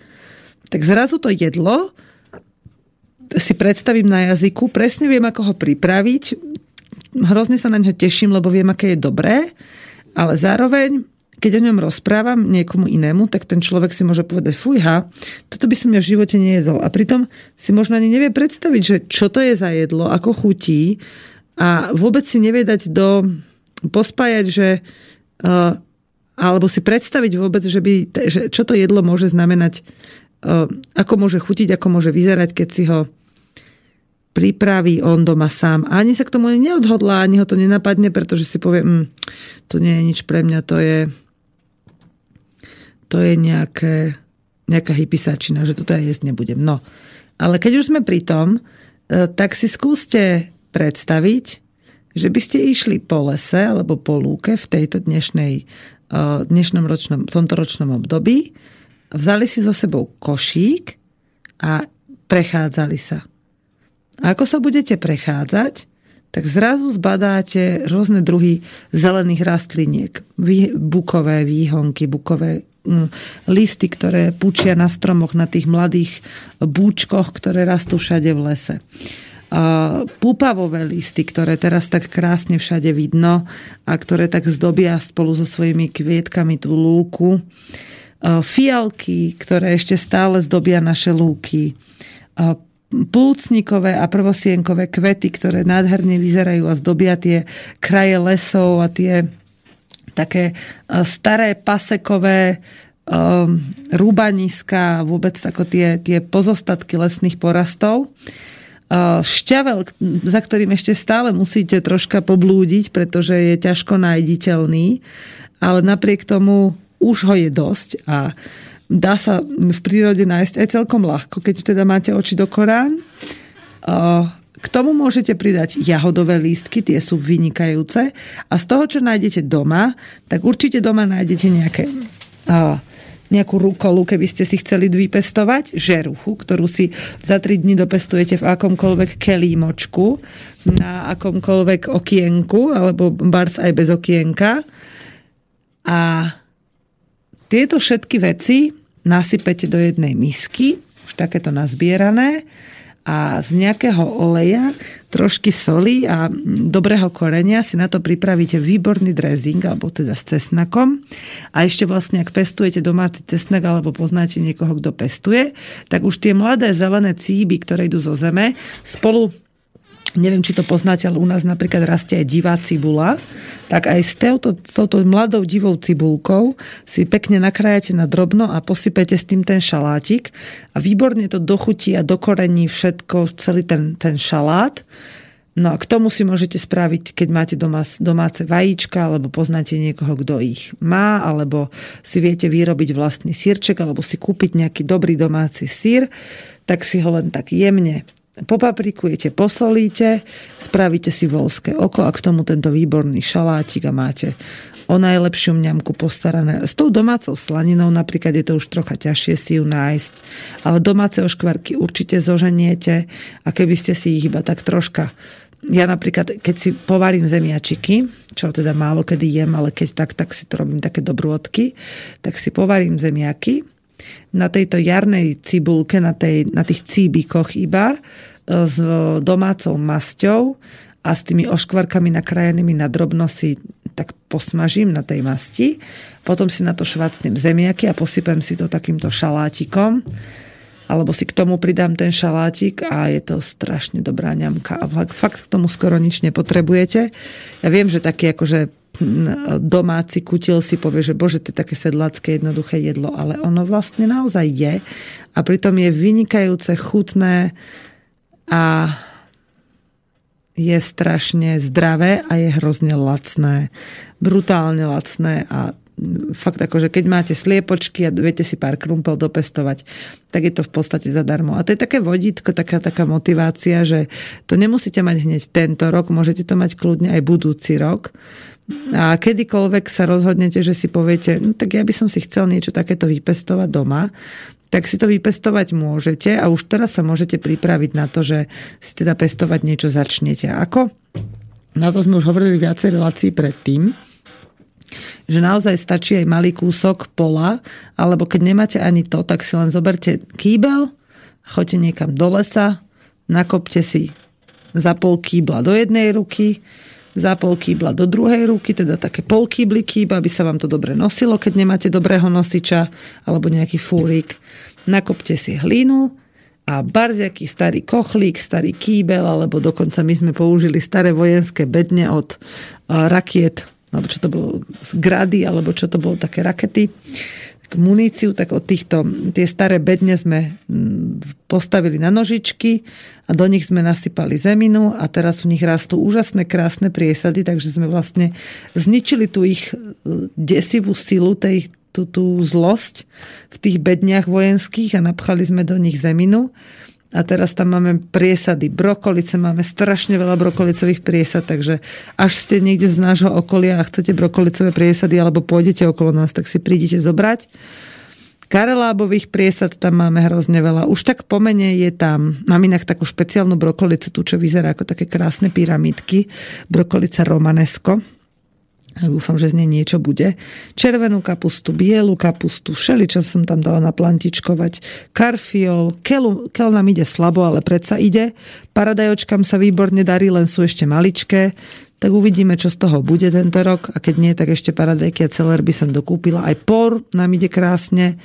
tak zrazu to jedlo si predstavím na jazyku, presne viem, ako ho pripraviť, hrozne sa na ňo teším, lebo viem, aké je dobré, ale zároveň keď o ňom rozprávam niekomu inému, tak ten človek si môže povedať, fujha, toto by som ja v živote nejedol. A pritom si možno ani nevie predstaviť, že čo to je za jedlo, ako chutí a vôbec si nevie dať do, pospájať, že Uh, alebo si predstaviť vôbec, že by, že čo to jedlo môže znamenať, uh, ako môže chutiť, ako môže vyzerať, keď si ho pripraví on doma sám. Ani sa k tomu neodhodlá, ani ho to nenapadne, pretože si povie, mm, to nie je nič pre mňa, to je to je nejaké, nejaká hypisačina, že toto ja jesť nebudem. No, ale keď už sme pri tom, uh, tak si skúste predstaviť, že by ste išli po lese alebo po lúke v tejto dnešnej, eh, dnešnom ročnom, tomto ročnom období, vzali si so sebou košík a prechádzali sa. A ako sa budete prechádzať, tak zrazu zbadáte rôzne druhy zelených rastliniek. Bukové výhonky, bukové mm, listy, ktoré pučia na stromoch, na tých mladých búčkoch, ktoré rastú všade v lese púpavové listy, ktoré teraz tak krásne všade vidno a ktoré tak zdobia spolu so svojimi kvietkami tú lúku. Fialky, ktoré ešte stále zdobia naše lúky. Púcnikové a prvosienkové kvety, ktoré nádherne vyzerajú a zdobia tie kraje lesov a tie také staré pasekové um, rúbaniska, vôbec ako tie, tie pozostatky lesných porastov. šťavel, za ktorým ešte stále musíte troška poblúdiť, pretože je ťažko nájditeľný, ale napriek tomu už ho je dosť a dá sa v prírode nájsť aj celkom ľahko, keď teda máte oči do Korán. K tomu môžete pridať jahodové lístky, tie sú vynikajúce. A z toho, čo nájdete doma, tak určite doma nájdete nejaké nejakú rukolu, keby ste si chceli vypestovať, žeruchu, ktorú si za 3 dní dopestujete v akomkoľvek kelímočku, na akomkoľvek okienku, alebo barc aj bez okienka. A tieto všetky veci nasypete do jednej misky, už takéto nazbierané, a z nejakého oleja, trošky soli a dobrého korenia si na to pripravíte výborný dressing, alebo teda s cesnakom. A ešte vlastne, ak pestujete domáci cesnak, alebo poznáte niekoho, kto pestuje, tak už tie mladé zelené cíby, ktoré idú zo zeme, spolu neviem, či to poznáte, ale u nás napríklad rastie aj divá cibula, tak aj s touto, s touto mladou divou cibulkou si pekne nakrájate na drobno a posypete s tým ten šalátik a výborne to dochutí a dokorení všetko, celý ten, ten šalát. No a k tomu si môžete spraviť, keď máte doma, domáce vajíčka, alebo poznáte niekoho, kto ich má, alebo si viete vyrobiť vlastný sírček, alebo si kúpiť nejaký dobrý domáci sír, tak si ho len tak jemne popaprikujete, posolíte, spravíte si volské oko a k tomu tento výborný šalátik a máte o najlepšiu mňamku postarané. S tou domácou slaninou napríklad je to už trocha ťažšie si ju nájsť, ale domáce oškvarky určite zoženiete a keby ste si ich iba tak troška ja napríklad, keď si povarím zemiačiky, čo teda málo kedy jem, ale keď tak, tak si to robím také dobrôdky, tak si povarím zemiaky, na tejto jarnej cibulke, na, tej, na tých cíbikoch iba, e, s domácou masťou a s tými oškvarkami nakrájenými na drobno si tak posmažím na tej masti. Potom si na to švacnem zemiaky a posypem si to takýmto šalátikom alebo si k tomu pridám ten šalátik a je to strašne dobrá ňamka. A fakt k tomu skoro nič nepotrebujete. Ja viem, že taký akože domáci kutil si povie, že bože, to je také sedlacké jednoduché jedlo, ale ono vlastne naozaj je a pritom je vynikajúce, chutné a je strašne zdravé a je hrozne lacné. Brutálne lacné a fakt ako, že keď máte sliepočky a viete si pár krumpel dopestovať, tak je to v podstate zadarmo. A to je také vodítko, taká, taká motivácia, že to nemusíte mať hneď tento rok, môžete to mať kľudne aj budúci rok. A kedykoľvek sa rozhodnete, že si poviete, no tak ja by som si chcel niečo takéto vypestovať doma, tak si to vypestovať môžete a už teraz sa môžete pripraviť na to, že si teda pestovať niečo začnete. Ako? Na to sme už hovorili viacej relácií predtým že naozaj stačí aj malý kúsok pola, alebo keď nemáte ani to, tak si len zoberte kýbel, choďte niekam do lesa, nakopte si za pol kýbla do jednej ruky, za pol kýbla do druhej ruky, teda také pol kýbly kýba, aby sa vám to dobre nosilo, keď nemáte dobrého nosiča alebo nejaký fúrik. Nakopte si hlínu a barziaký starý kochlík, starý kýbel, alebo dokonca my sme použili staré vojenské bedne od rakiet alebo čo to bolo, grady, alebo čo to bolo, také rakety, muníciu, tak od týchto, tie staré bedne sme mm, postavili na nožičky a do nich sme nasypali zeminu a teraz v nich rastú úžasné, krásne priesady, takže sme vlastne zničili tú ich e, desivú silu, tej, tú, tú zlosť v tých bedniach vojenských a napchali sme do nich zeminu a teraz tam máme priesady brokolice, máme strašne veľa brokolicových priesad, takže až ste niekde z nášho okolia a chcete brokolicové priesady alebo pôjdete okolo nás, tak si prídite zobrať. Karelábových priesad tam máme hrozne veľa. Už tak pomene je tam, mám inak takú špeciálnu brokolicu, tu čo vyzerá ako také krásne pyramidky, brokolica romanesko dúfam, že z nej niečo bude. Červenú kapustu, bielu kapustu, všeli, čo som tam dala naplantičkovať, karfiol, kelu, kel nám ide slabo, ale predsa ide. Paradajočkám sa výborne darí, len sú ešte maličké, tak uvidíme, čo z toho bude tento rok a keď nie, tak ešte paradajky a celer by som dokúpila. Aj por nám ide krásne.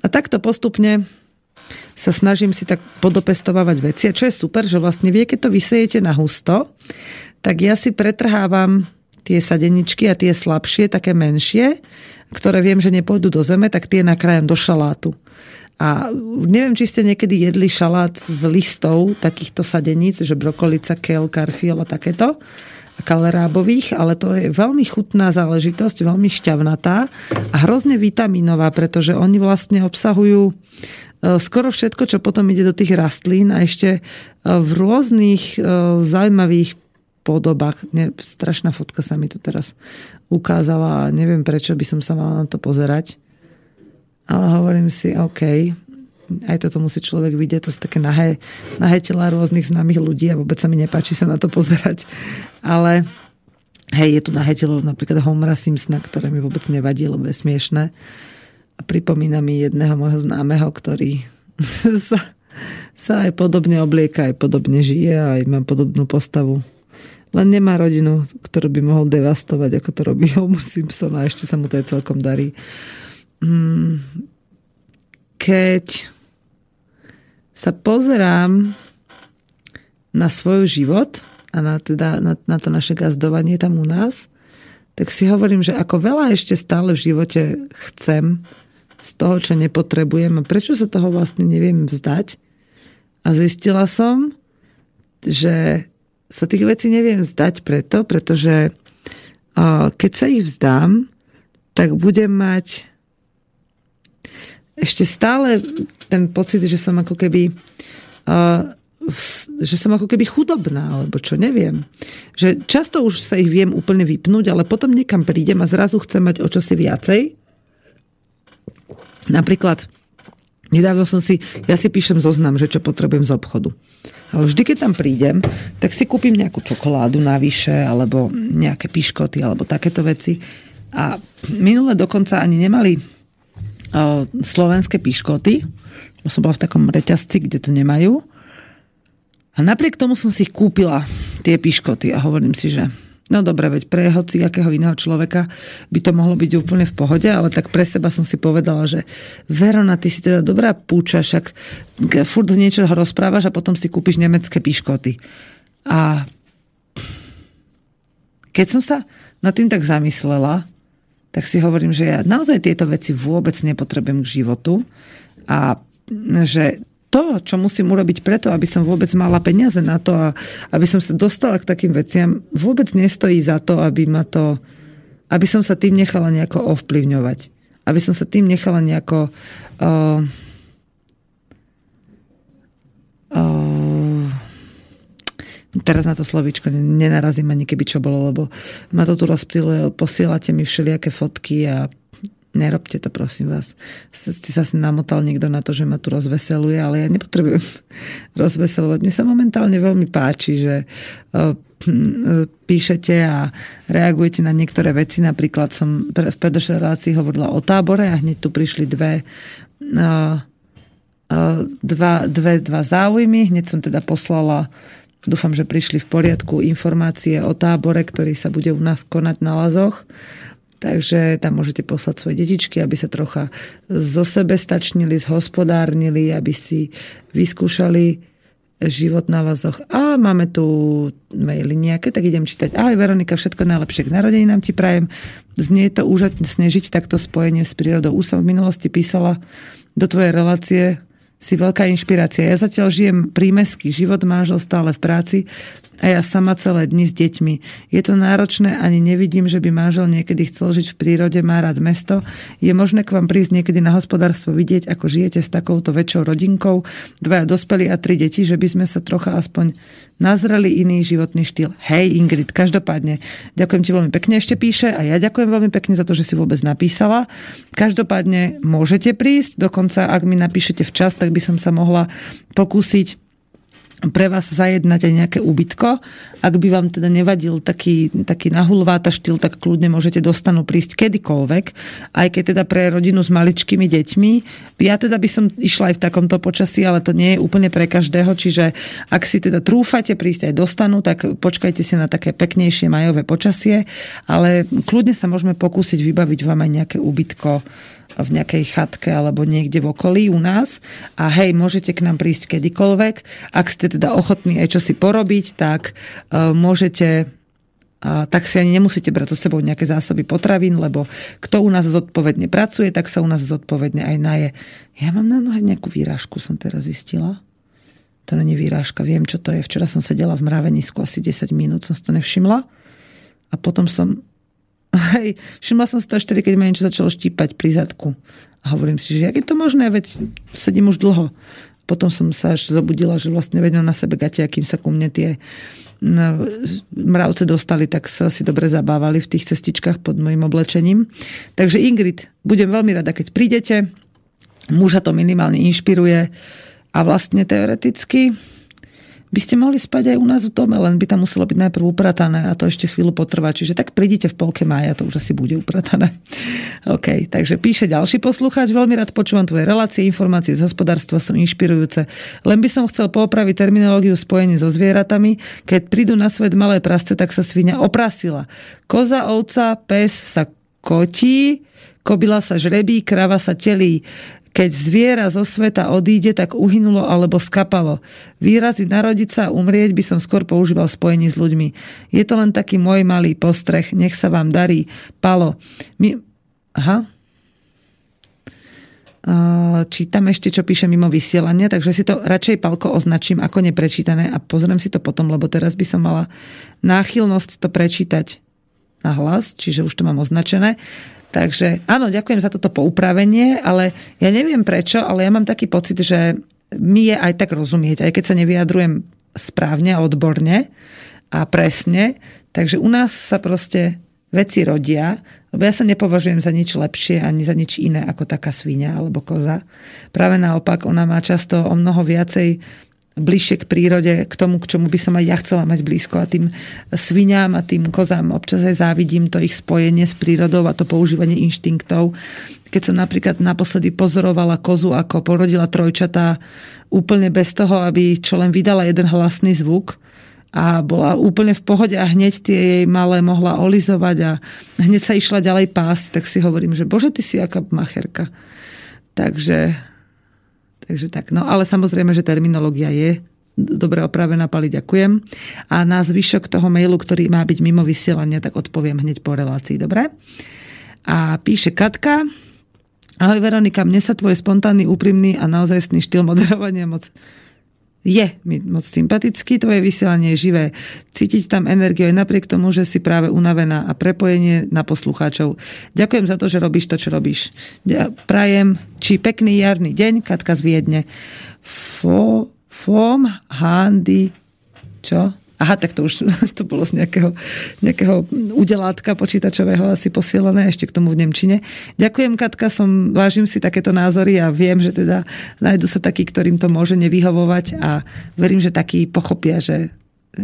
A takto postupne sa snažím si tak podopestovávať veci. A čo je super, že vlastne vie, keď to vysejete na husto, tak ja si pretrhávam tie sadeničky a tie slabšie, také menšie, ktoré viem, že nepôjdu do zeme, tak tie nakrájam do šalátu. A neviem, či ste niekedy jedli šalát z listov takýchto sadeníc, že brokolica, kel, karfiol a takéto kalerábových, ale to je veľmi chutná záležitosť, veľmi šťavnatá a hrozne vitaminová, pretože oni vlastne obsahujú e, skoro všetko, čo potom ide do tých rastlín a ešte e, v rôznych e, zaujímavých podobách. Ne, strašná fotka sa mi tu teraz ukázala a neviem, prečo by som sa mala na to pozerať. Ale hovorím si, OK, aj toto musí človek vidieť, to sú také nahé, nahé tela rôznych známych ľudí a vôbec sa mi nepáči sa na to pozerať. Ale hej, je tu nahé telo napríklad Homera Simpsona, ktoré mi vôbec nevadí, lebo je smiešné. A pripomína mi jedného môjho známeho, ktorý sa, sa aj podobne oblieka, aj podobne žije, aj má podobnú postavu. Len nemá rodinu, ktorú by mohol devastovať, ako to robí Homer Simpson a ešte sa mu to aj celkom darí. Hmm, keď sa pozerám na svoj život a na, teda, na, na to naše gazdovanie tam u nás, tak si hovorím, že ako veľa ešte stále v živote chcem z toho, čo nepotrebujem a prečo sa toho vlastne neviem vzdať. A zistila som, že sa tých vecí neviem vzdať preto, pretože keď sa ich vzdám, tak budem mať ešte stále ten pocit, že som ako keby že som ako keby chudobná, alebo čo, neviem. Že často už sa ich viem úplne vypnúť, ale potom niekam prídem a zrazu chcem mať o čosi viacej. Napríklad, nedávno som si, ja si píšem zoznam, že čo potrebujem z obchodu. Ale vždy, keď tam prídem, tak si kúpim nejakú čokoládu navyše, alebo nejaké piškoty, alebo takéto veci. A minule dokonca ani nemali slovenské piškoty. Som bola v takom reťazci, kde to nemajú. A napriek tomu som si kúpila, tie piškoty. A hovorím si, že no dobre, veď pre hoci akého iného človeka by to mohlo byť úplne v pohode, ale tak pre seba som si povedala, že Verona, ty si teda dobrá púča, však furt niečo rozprávaš a potom si kúpiš nemecké piškoty. A keď som sa nad tým tak zamyslela, tak si hovorím, že ja naozaj tieto veci vôbec nepotrebujem k životu a že to, čo musím urobiť preto, aby som vôbec mala peniaze na to a aby som sa dostala k takým veciam, vôbec nestojí za to, aby ma to, aby som sa tým nechala nejako ovplyvňovať. Aby som sa tým nechala nejako uh, uh, teraz na to slovičko nenarazím ani keby čo bolo, lebo ma to tu rozptýluje, posielate mi všelijaké fotky a nerobte to, prosím vás. Ste sa si namotal niekto na to, že ma tu rozveseluje, ale ja nepotrebujem rozveselovať. Mne sa momentálne veľmi páči, že e, píšete a reagujete na niektoré veci. Napríklad som v predošlej relácii hovorila o tábore a hneď tu prišli dve e, e, dva, dve, dva záujmy. Hneď som teda poslala Dúfam, že prišli v poriadku informácie o tábore, ktorý sa bude u nás konať na Lazoch. Takže tam môžete poslať svoje detičky, aby sa trocha zo sebe stačnili, zhospodárnili, aby si vyskúšali život na lazoch. A máme tu maily nejaké, tak idem čítať. Ahoj Veronika, všetko najlepšie k narodeninám ti prajem. Znie to úžasne žiť takto spojenie s prírodou. Už som v minulosti písala do tvojej relácie si veľká inšpirácia. Ja zatiaľ žijem prímesky, život manžel stále v práci a ja sama celé dni s deťmi. Je to náročné, ani nevidím, že by manžel niekedy chcel žiť v prírode, má rád mesto. Je možné k vám prísť niekedy na hospodárstvo vidieť, ako žijete s takouto väčšou rodinkou, dvaja dospelí a tri deti, že by sme sa trocha aspoň nazreli iný životný štýl. Hej Ingrid, každopádne ďakujem ti veľmi pekne ešte píše a ja ďakujem veľmi pekne za to, že si vôbec napísala. Každopádne môžete prísť, dokonca ak mi napíšete včas, tak by som sa mohla pokúsiť pre vás zajednať aj nejaké ubytko. Ak by vám teda nevadil taký, taký nahulváta štýl, tak kľudne môžete dostanú prísť kedykoľvek, aj keď teda pre rodinu s maličkými deťmi. Ja teda by som išla aj v takomto počasí, ale to nie je úplne pre každého, čiže ak si teda trúfate prísť aj dostanú, tak počkajte si na také peknejšie majové počasie, ale kľudne sa môžeme pokúsiť vybaviť vám aj nejaké ubytko v nejakej chatke alebo niekde v okolí u nás a hej, môžete k nám prísť kedykoľvek. Ak ste teda ochotní aj čo si porobiť, tak uh, môžete tak si ani nemusíte brať so sebou nejaké zásoby potravín, lebo kto u nás zodpovedne pracuje, tak sa u nás zodpovedne aj naje. Ja mám na nohe nejakú výrážku, som teraz zistila. To není výrážka, viem, čo to je. Včera som sedela v mravenisku asi 10 minút, som si to nevšimla. A potom som... Hej, všimla som si to až keď ma niečo začalo štípať pri zadku. A hovorím si, že jak je to možné, veď sedím už dlho. Potom som sa až zobudila, že vlastne vedem na sebe gate, akým sa ku mne tie mravce dostali, tak sa si dobre zabávali v tých cestičkách pod mojim oblečením. Takže Ingrid, budem veľmi rada, keď prídete. Muža to minimálne inšpiruje a vlastne teoreticky by ste mohli spať aj u nás v dome, len by tam muselo byť najprv upratané a to ešte chvíľu potrvá. Čiže tak prídite v polke mája, to už asi bude upratané. OK, takže píše ďalší poslucháč. Veľmi rád počúvam tvoje relácie, informácie z hospodárstva sú inšpirujúce. Len by som chcel poopraviť terminológiu spojení so zvieratami. Keď prídu na svet malé prasce, tak sa svinia oprasila. Koza, ovca, pes sa kotí, kobila sa žrebí, krava sa telí. Keď zviera zo sveta odíde, tak uhynulo alebo skapalo. Výrazy narodiť sa a umrieť by som skôr používal spojení s ľuďmi. Je to len taký môj malý postreh. Nech sa vám darí. Palo. My... Aha. Čítam ešte, čo píše mimo vysielania, takže si to radšej palko označím ako neprečítané a pozriem si to potom, lebo teraz by som mala náchylnosť to prečítať na hlas, čiže už to mám označené. Takže áno, ďakujem za toto poupravenie, ale ja neviem prečo, ale ja mám taký pocit, že mi je aj tak rozumieť, aj keď sa nevyjadrujem správne a odborne a presne. Takže u nás sa proste veci rodia, lebo ja sa nepovažujem za nič lepšie ani za nič iné ako taká svinia alebo koza. Práve naopak, ona má často o mnoho viacej bližšie k prírode, k tomu, k čomu by som aj ja chcela mať blízko. A tým sviniam a tým kozám občas aj závidím to ich spojenie s prírodou a to používanie inštinktov. Keď som napríklad naposledy pozorovala kozu, ako porodila trojčatá úplne bez toho, aby čo len vydala jeden hlasný zvuk, a bola úplne v pohode a hneď tie jej malé mohla olizovať a hneď sa išla ďalej pásť, tak si hovorím, že bože, ty si aká macherka. Takže Takže tak. No ale samozrejme, že terminológia je dobre opravená, Pali, ďakujem. A na zvyšok toho mailu, ktorý má byť mimo vysielania, tak odpoviem hneď po relácii, dobre? A píše Katka, Ahoj Veronika, mne sa tvoj spontánny, úprimný a naozajstný štýl moderovania moc je mi moc sympatický, tvoje vysielanie je živé. Cítiť tam energiu aj napriek tomu, že si práve unavená a prepojenie na poslucháčov. Ďakujem za to, že robíš to, čo robíš. Prajem, či pekný jarný deň, Katka z Viedne. Fo, fom, handy, čo? Aha, tak to už to bolo z nejakého, nejakého udelátka počítačového asi posielané ešte k tomu v Nemčine. Ďakujem, Katka, som, vážim si takéto názory a viem, že teda nájdu sa takí, ktorým to môže nevyhovovať a verím, že takí pochopia, že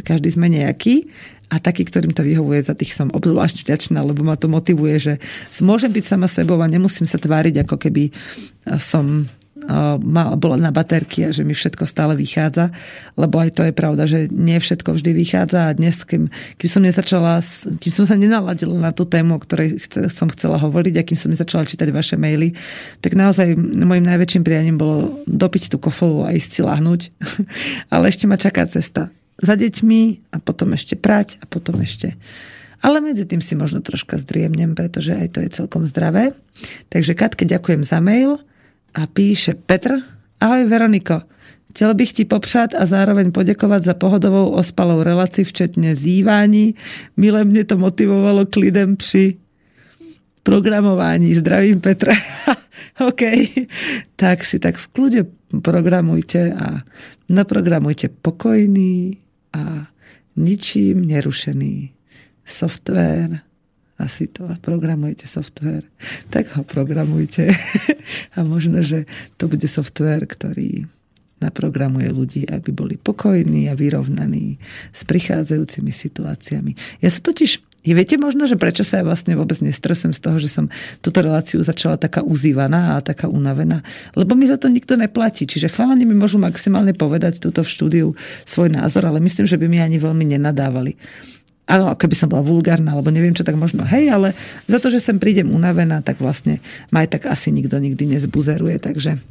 každý sme nejaký a taký, ktorým to vyhovuje, za tých som obzvlášť vďačná, lebo ma to motivuje, že môžem byť sama sebou a nemusím sa tváriť, ako keby som bola na baterky a že mi všetko stále vychádza, lebo aj to je pravda, že nie všetko vždy vychádza a dnes, kým, kým som nezačala, kým som sa nenaladila na tú tému, o ktorej chce, som chcela hovoriť a kým som nezačala čítať vaše maily, tak naozaj môjim najväčším prianím bolo dopiť tú kofolu a ísť si lahnúť. Ale ešte ma čaká cesta za deťmi a potom ešte prať a potom ešte ale medzi tým si možno troška zdriemnem, pretože aj to je celkom zdravé. Takže Katke, ďakujem za mail a píše Petr, ahoj Veroniko, Chcel bych ti popřát a zároveň poděkovat za pohodovou ospalou relaci, včetně zývání. Mile mě to motivovalo k lidem při programování. Zdravím Petra. OK. Tak si tak v kľude programujte a naprogramujte pokojný a ničím nerušený software asi to a programujete software, tak ho programujte. a možno, že to bude software, ktorý naprogramuje ľudí, aby boli pokojní a vyrovnaní s prichádzajúcimi situáciami. Ja sa totiž je, viete možno, že prečo sa ja vlastne vôbec nestresujem z toho, že som túto reláciu začala taká uzývaná a taká unavená? Lebo mi za to nikto neplatí. Čiže chalani mi môžu maximálne povedať túto v štúdiu svoj názor, ale myslím, že by mi ani veľmi nenadávali. Áno, keby som bola vulgárna, alebo neviem čo, tak možno hej, ale za to, že sem prídem unavená, tak vlastne ma aj tak asi nikto nikdy nezbuzeruje, takže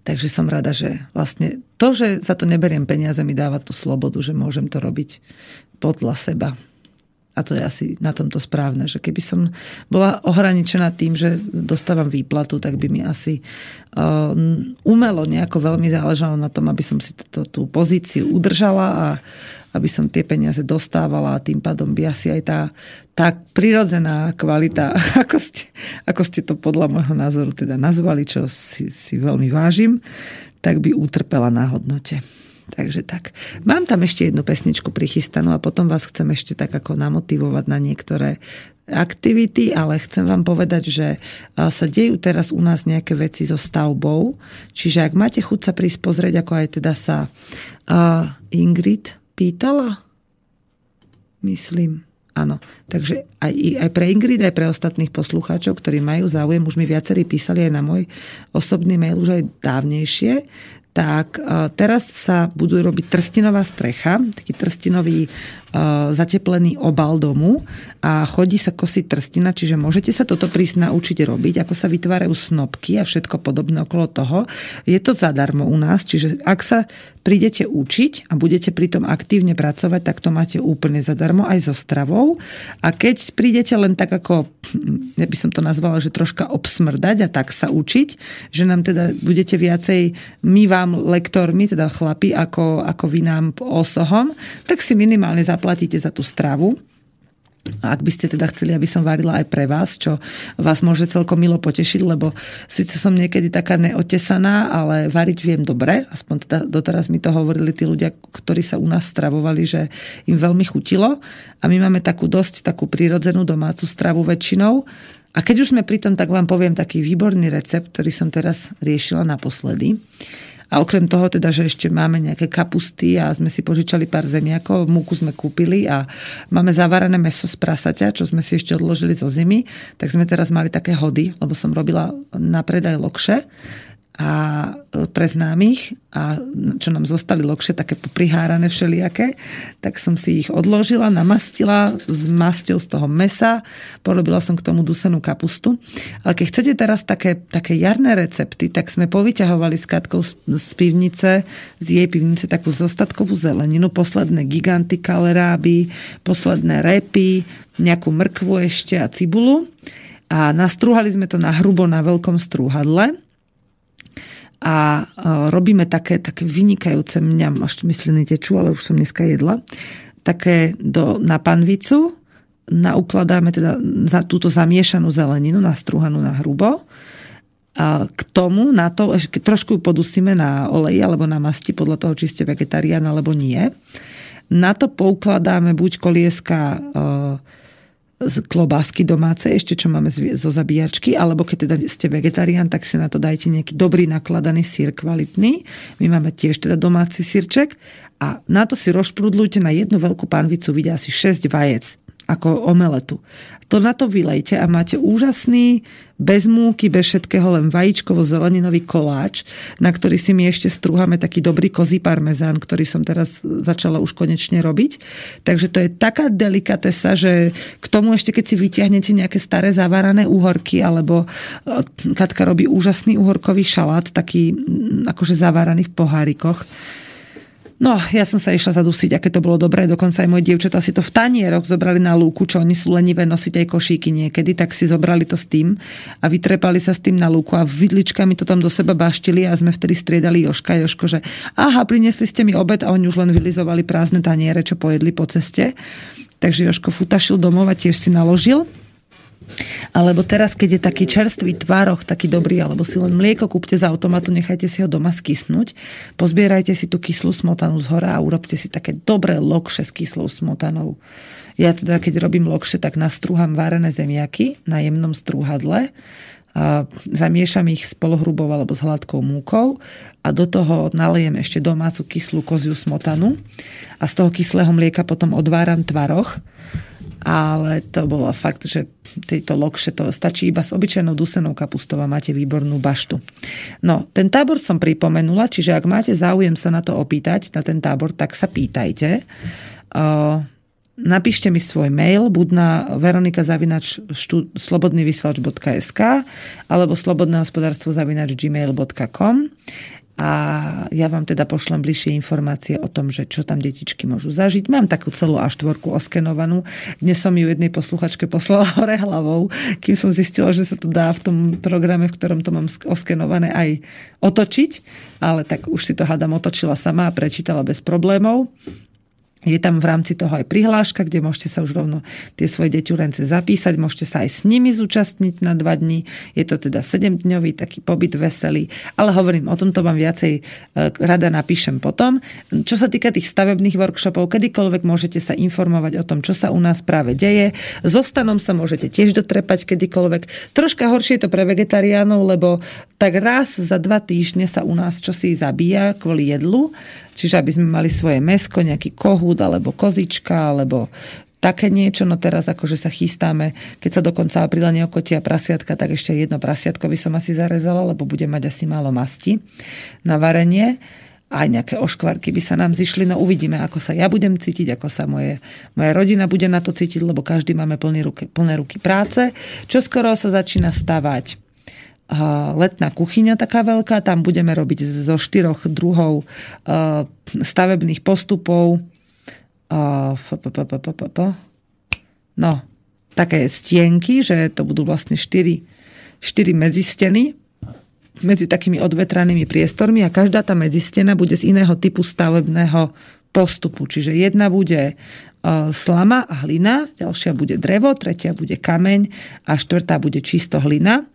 Takže som rada, že vlastne to, že za to neberiem peniaze, mi dáva tú slobodu, že môžem to robiť podľa seba. A to je asi na tomto správne, že keby som bola ohraničená tým, že dostávam výplatu, tak by mi asi uh, umelo nejako veľmi záležalo na tom, aby som si to, tú pozíciu udržala a aby som tie peniaze dostávala a tým pádom by asi aj tá, tá prirodzená kvalita, ako ste, ako ste to podľa môjho názoru teda nazvali, čo si, si veľmi vážim, tak by utrpela na hodnote. Takže tak. Mám tam ešte jednu pesničku prichystanú a potom vás chcem ešte tak ako namotivovať na niektoré aktivity, ale chcem vám povedať, že sa dejú teraz u nás nejaké veci so stavbou, čiže ak máte chuť sa prísť pozrieť, ako aj teda sa uh, Ingrid pýtala, myslím, Áno, takže aj, aj pre Ingrid, aj pre ostatných poslucháčov, ktorí majú záujem, už mi viacerí písali aj na môj osobný mail už aj dávnejšie, tak e, teraz sa budú robiť trstinová strecha, taký trstinový zateplený obal domu a chodí sa kosiť trstina, čiže môžete sa toto prísť naučiť robiť, ako sa vytvárajú snopky a všetko podobné okolo toho. Je to zadarmo u nás, čiže ak sa prídete učiť a budete pritom aktívne pracovať, tak to máte úplne zadarmo aj so stravou. A keď prídete len tak ako, ja by som to nazvala, že troška obsmrdať a tak sa učiť, že nám teda budete viacej my vám lektormi, teda chlapi, ako, ako vy nám osohom, tak si minimálne zaplatíte za tú stravu ak by ste teda chceli, aby som varila aj pre vás, čo vás môže celkom milo potešiť, lebo síce som niekedy taká neotesaná, ale variť viem dobre, aspoň teda doteraz mi to hovorili tí ľudia, ktorí sa u nás stravovali, že im veľmi chutilo a my máme takú dosť takú prírodzenú domácu stravu väčšinou. A keď už sme pri tom, tak vám poviem taký výborný recept, ktorý som teraz riešila naposledy. A okrem toho teda, že ešte máme nejaké kapusty a sme si požičali pár zemiakov, múku sme kúpili a máme zavarané meso z prasaťa, čo sme si ešte odložili zo zimy, tak sme teraz mali také hody, lebo som robila na predaj lokše a e, pre známych a čo nám zostali lokše také poprihárané všelijaké, tak som si ich odložila, namastila s masťou z toho mesa, porobila som k tomu dusenú kapustu. Ale keď chcete teraz také, také jarné recepty, tak sme povyťahovali s Katkou z pivnice, z jej pivnice takú zostatkovú zeleninu, posledné giganty kaleráby, posledné repy, nejakú mrkvu ešte a cibulu. A nastrúhali sme to na hrubo na veľkom strúhadle a e, robíme také, také vynikajúce mňam, až myslenie tečú, ale už som dneska jedla, také do, na panvicu, naukladáme teda za túto zamiešanú zeleninu, nastrúhanú na hrubo. A k tomu, na to, trošku ju podusíme na oleji alebo na masti, podľa toho, či ste vegetarián alebo nie. Na to poukladáme buď kolieska e, z klobásky domáce, ešte čo máme zo zabíjačky, alebo keď teda ste vegetarián, tak si na to dajte nejaký dobrý nakladaný sír kvalitný. My máme tiež teda domáci sírček a na to si rozprudlujte na jednu veľkú panvicu, vidia asi 6 vajec ako omeletu. To na to vylejte a máte úžasný, bez múky, bez všetkého, len vajíčkovo-zeleninový koláč, na ktorý si my ešte strúhame taký dobrý kozí parmezán, ktorý som teraz začala už konečne robiť. Takže to je taká delikatesa, že k tomu ešte keď si vyťahnete nejaké staré zavarané úhorky, alebo e, Katka robí úžasný úhorkový šalát, taký akože zavaraný v pohárikoch, No, ja som sa išla zadusiť, aké to bolo dobré. Dokonca aj moje dievčatá si to v tanieroch zobrali na lúku, čo oni sú lenivé nosiť aj košíky niekedy, tak si zobrali to s tým a vytrepali sa s tým na lúku a vidličkami to tam do seba baštili a sme vtedy striedali Joška Joško, že aha, priniesli ste mi obed a oni už len vylizovali prázdne taniere, čo pojedli po ceste. Takže Joško futašil domov a tiež si naložil. Alebo teraz, keď je taký čerstvý tvároch, taký dobrý, alebo si len mlieko kúpte z automatu, nechajte si ho doma skysnúť, pozbierajte si tú kyslú smotanu z hora a urobte si také dobré lokše s kyslou smotanou. Ja teda, keď robím lokše, tak nastrúham várené zemiaky na jemnom strúhadle, a zamiešam ich s polohrubou alebo s hladkou múkou a do toho nalejem ešte domácu kyslú koziu smotanu a z toho kyslého mlieka potom odváram tvaroch ale to bolo fakt, že tejto lokše to stačí iba s obyčajnou dusenou kapustou a máte výbornú baštu. No, ten tábor som pripomenula, čiže ak máte záujem sa na to opýtať, na ten tábor, tak sa pýtajte. Uh, napíšte mi svoj mail, buď na veronikazavinač slobodnyvysielač.sk alebo slobodné hospodárstvo zavinač gmail.com a ja vám teda pošlem bližšie informácie o tom, že čo tam detičky môžu zažiť. Mám takú celú A4 oskenovanú. Dnes som ju jednej posluchačke poslala hore hlavou, kým som zistila, že sa to dá v tom programe, v ktorom to mám oskenované aj otočiť, ale tak už si to hádam otočila sama a prečítala bez problémov. Je tam v rámci toho aj prihláška, kde môžete sa už rovno tie svoje deťurence zapísať, môžete sa aj s nimi zúčastniť na dva dní. Je to teda 7-dňový taký pobyt veselý, ale hovorím, o tomto vám viacej e, rada napíšem potom. Čo sa týka tých stavebných workshopov, kedykoľvek môžete sa informovať o tom, čo sa u nás práve deje. Zostanom sa môžete tiež dotrepať kedykoľvek. Troška horšie je to pre vegetariánov, lebo tak raz za dva týždne sa u nás čosi zabíja kvôli jedlu Čiže aby sme mali svoje mesko, nejaký kohút alebo kozička alebo také niečo, no teraz akože sa chystáme, keď sa dokonca apríla neokotia prasiatka, tak ešte jedno prasiatko by som asi zarezala, lebo bude mať asi málo masti na varenie. Aj nejaké oškvarky by sa nám zišli, no uvidíme, ako sa ja budem cítiť, ako sa moje, moja rodina bude na to cítiť, lebo každý máme plný ruky, plné ruky práce. Čo skoro sa začína stavať letná kuchyňa taká veľká, tam budeme robiť zo štyroch druhov stavebných postupov. No, také stienky, že to budú vlastne štyri, štyri medzisteny medzi takými odvetranými priestormi a každá tá medzistena bude z iného typu stavebného postupu. Čiže jedna bude slama a hlina, ďalšia bude drevo, tretia bude kameň a štvrtá bude čisto hlina.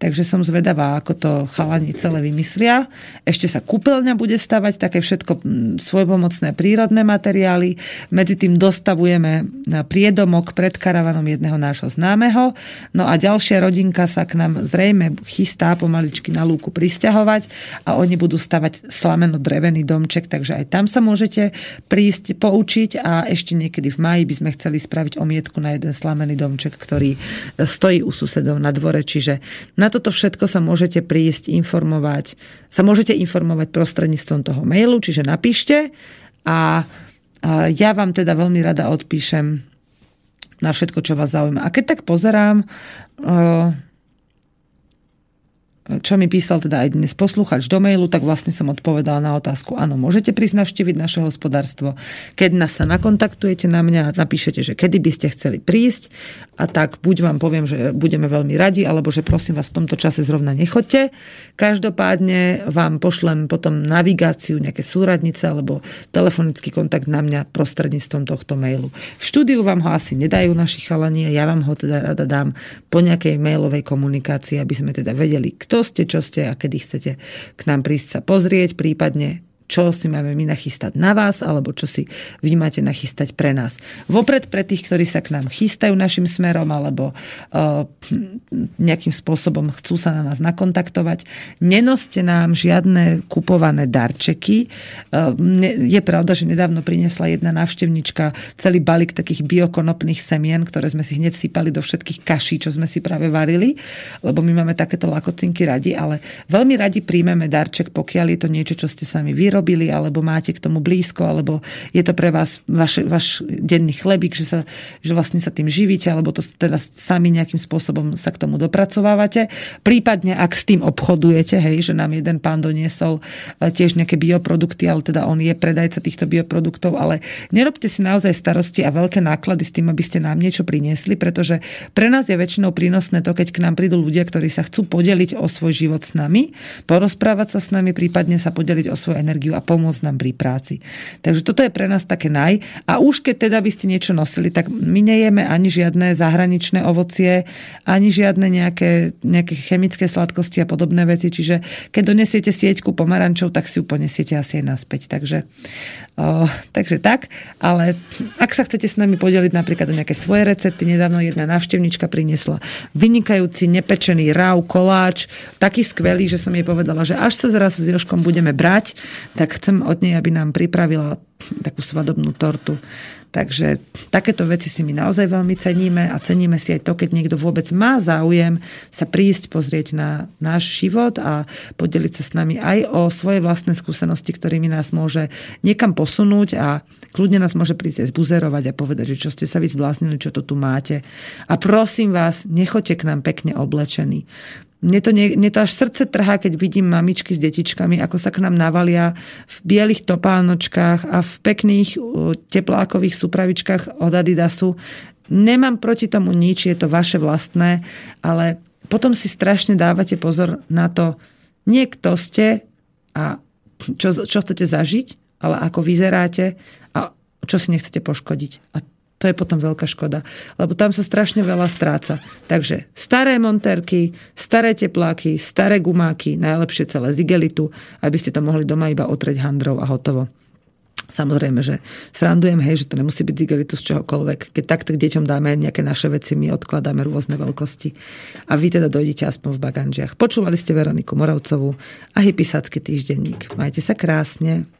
Takže som zvedavá, ako to chalani celé vymyslia. Ešte sa kúpeľňa bude stavať, také všetko mm, svojpomocné prírodné materiály. Medzi tým dostavujeme priedomok pred karavanom jedného nášho známeho. No a ďalšia rodinka sa k nám zrejme chystá pomaličky na lúku pristahovať a oni budú stavať slameno-drevený domček, takže aj tam sa môžete prísť poučiť a ešte niekedy v maji by sme chceli spraviť omietku na jeden slamený domček, ktorý stojí u susedov na dvore, čiže na toto všetko sa môžete prísť informovať, sa môžete informovať prostredníctvom toho mailu, čiže napíšte a ja vám teda veľmi rada odpíšem na všetko, čo vás zaujíma. A keď tak pozerám, čo mi písal teda aj dnes posluchač do mailu, tak vlastne som odpovedala na otázku, áno, môžete prísť navštíviť naše hospodárstvo. Keď nás sa nakontaktujete na mňa a napíšete, že kedy by ste chceli prísť a tak buď vám poviem, že budeme veľmi radi, alebo že prosím vás v tomto čase zrovna nechoďte. Každopádne vám pošlem potom navigáciu, nejaké súradnice alebo telefonický kontakt na mňa prostredníctvom tohto mailu. V štúdiu vám ho asi nedajú naši chalani ja vám ho teda rada dám po nejakej mailovej komunikácii, aby sme teda vedeli, kto ste, čo ste a kedy chcete k nám prísť sa pozrieť, prípadne čo si máme my nachystať na vás, alebo čo si vy máte nachystať pre nás. Vopred pre tých, ktorí sa k nám chystajú našim smerom, alebo uh, nejakým spôsobom chcú sa na nás nakontaktovať, nenoste nám žiadne kupované darčeky. Uh, je pravda, že nedávno priniesla jedna návštevnička celý balík takých biokonopných semien, ktoré sme si hneď sypali do všetkých kaší, čo sme si práve varili, lebo my máme takéto lakocinky radi, ale veľmi radi príjmeme darček, pokiaľ je to niečo, čo ste sami vyrobili robili, alebo máte k tomu blízko, alebo je to pre vás vaš, váš denný chlebík, že, sa, že vlastne sa tým živíte, alebo to teda sami nejakým spôsobom sa k tomu dopracovávate. Prípadne, ak s tým obchodujete, hej, že nám jeden pán doniesol e, tiež nejaké bioprodukty, ale teda on je predajca týchto bioproduktov, ale nerobte si naozaj starosti a veľké náklady s tým, aby ste nám niečo priniesli, pretože pre nás je väčšinou prínosné to, keď k nám prídu ľudia, ktorí sa chcú podeliť o svoj život s nami, porozprávať sa s nami, prípadne sa podeliť o svoju energiu energiu a pomôcť nám pri práci. Takže toto je pre nás také naj. A už keď teda by ste niečo nosili, tak my nejeme ani žiadne zahraničné ovocie, ani žiadne nejaké, nejaké chemické sladkosti a podobné veci. Čiže keď donesiete sieťku pomarančov, tak si ju ponesiete asi aj naspäť. Takže, o, takže tak. Ale ak sa chcete s nami podeliť napríklad o nejaké svoje recepty, nedávno jedna návštevnička priniesla vynikajúci nepečený ráv, koláč, taký skvelý, že som jej povedala, že až sa zraz s Joškom budeme brať, tak chcem od nej, aby nám pripravila takú svadobnú tortu. Takže takéto veci si my naozaj veľmi ceníme a ceníme si aj to, keď niekto vôbec má záujem sa prísť pozrieť na náš život a podeliť sa s nami aj o svoje vlastné skúsenosti, ktorými nás môže niekam posunúť a kľudne nás môže prísť aj zbuzerovať a povedať, že čo ste sa vy zbláznili, čo to tu máte. A prosím vás, nechoďte k nám pekne oblečení Mne to, nie, mne to až srdce trhá, keď vidím mamičky s detičkami, ako sa k nám navalia v bielých topánočkách a v pekných teplákových súpravičkách od Adidasu. Nemám proti tomu nič, je to vaše vlastné, ale potom si strašne dávate pozor na to, nie kto ste a čo, čo chcete zažiť, ale ako vyzeráte a čo si nechcete poškodiť. A to je potom veľká škoda, lebo tam sa strašne veľa stráca. Takže staré monterky, staré tepláky, staré gumáky, najlepšie celé z igelitu, aby ste to mohli doma iba otrieť handrou a hotovo. Samozrejme, že srandujem, hej, že to nemusí byť igelitu z čohokoľvek. Keď takto k deťom dáme nejaké naše veci, my odkladáme rôzne veľkosti. A vy teda dojdete aspoň v baganžiach. Počúvali ste Veroniku Moravcovú a Hypisácky týždenník. Majte sa krásne.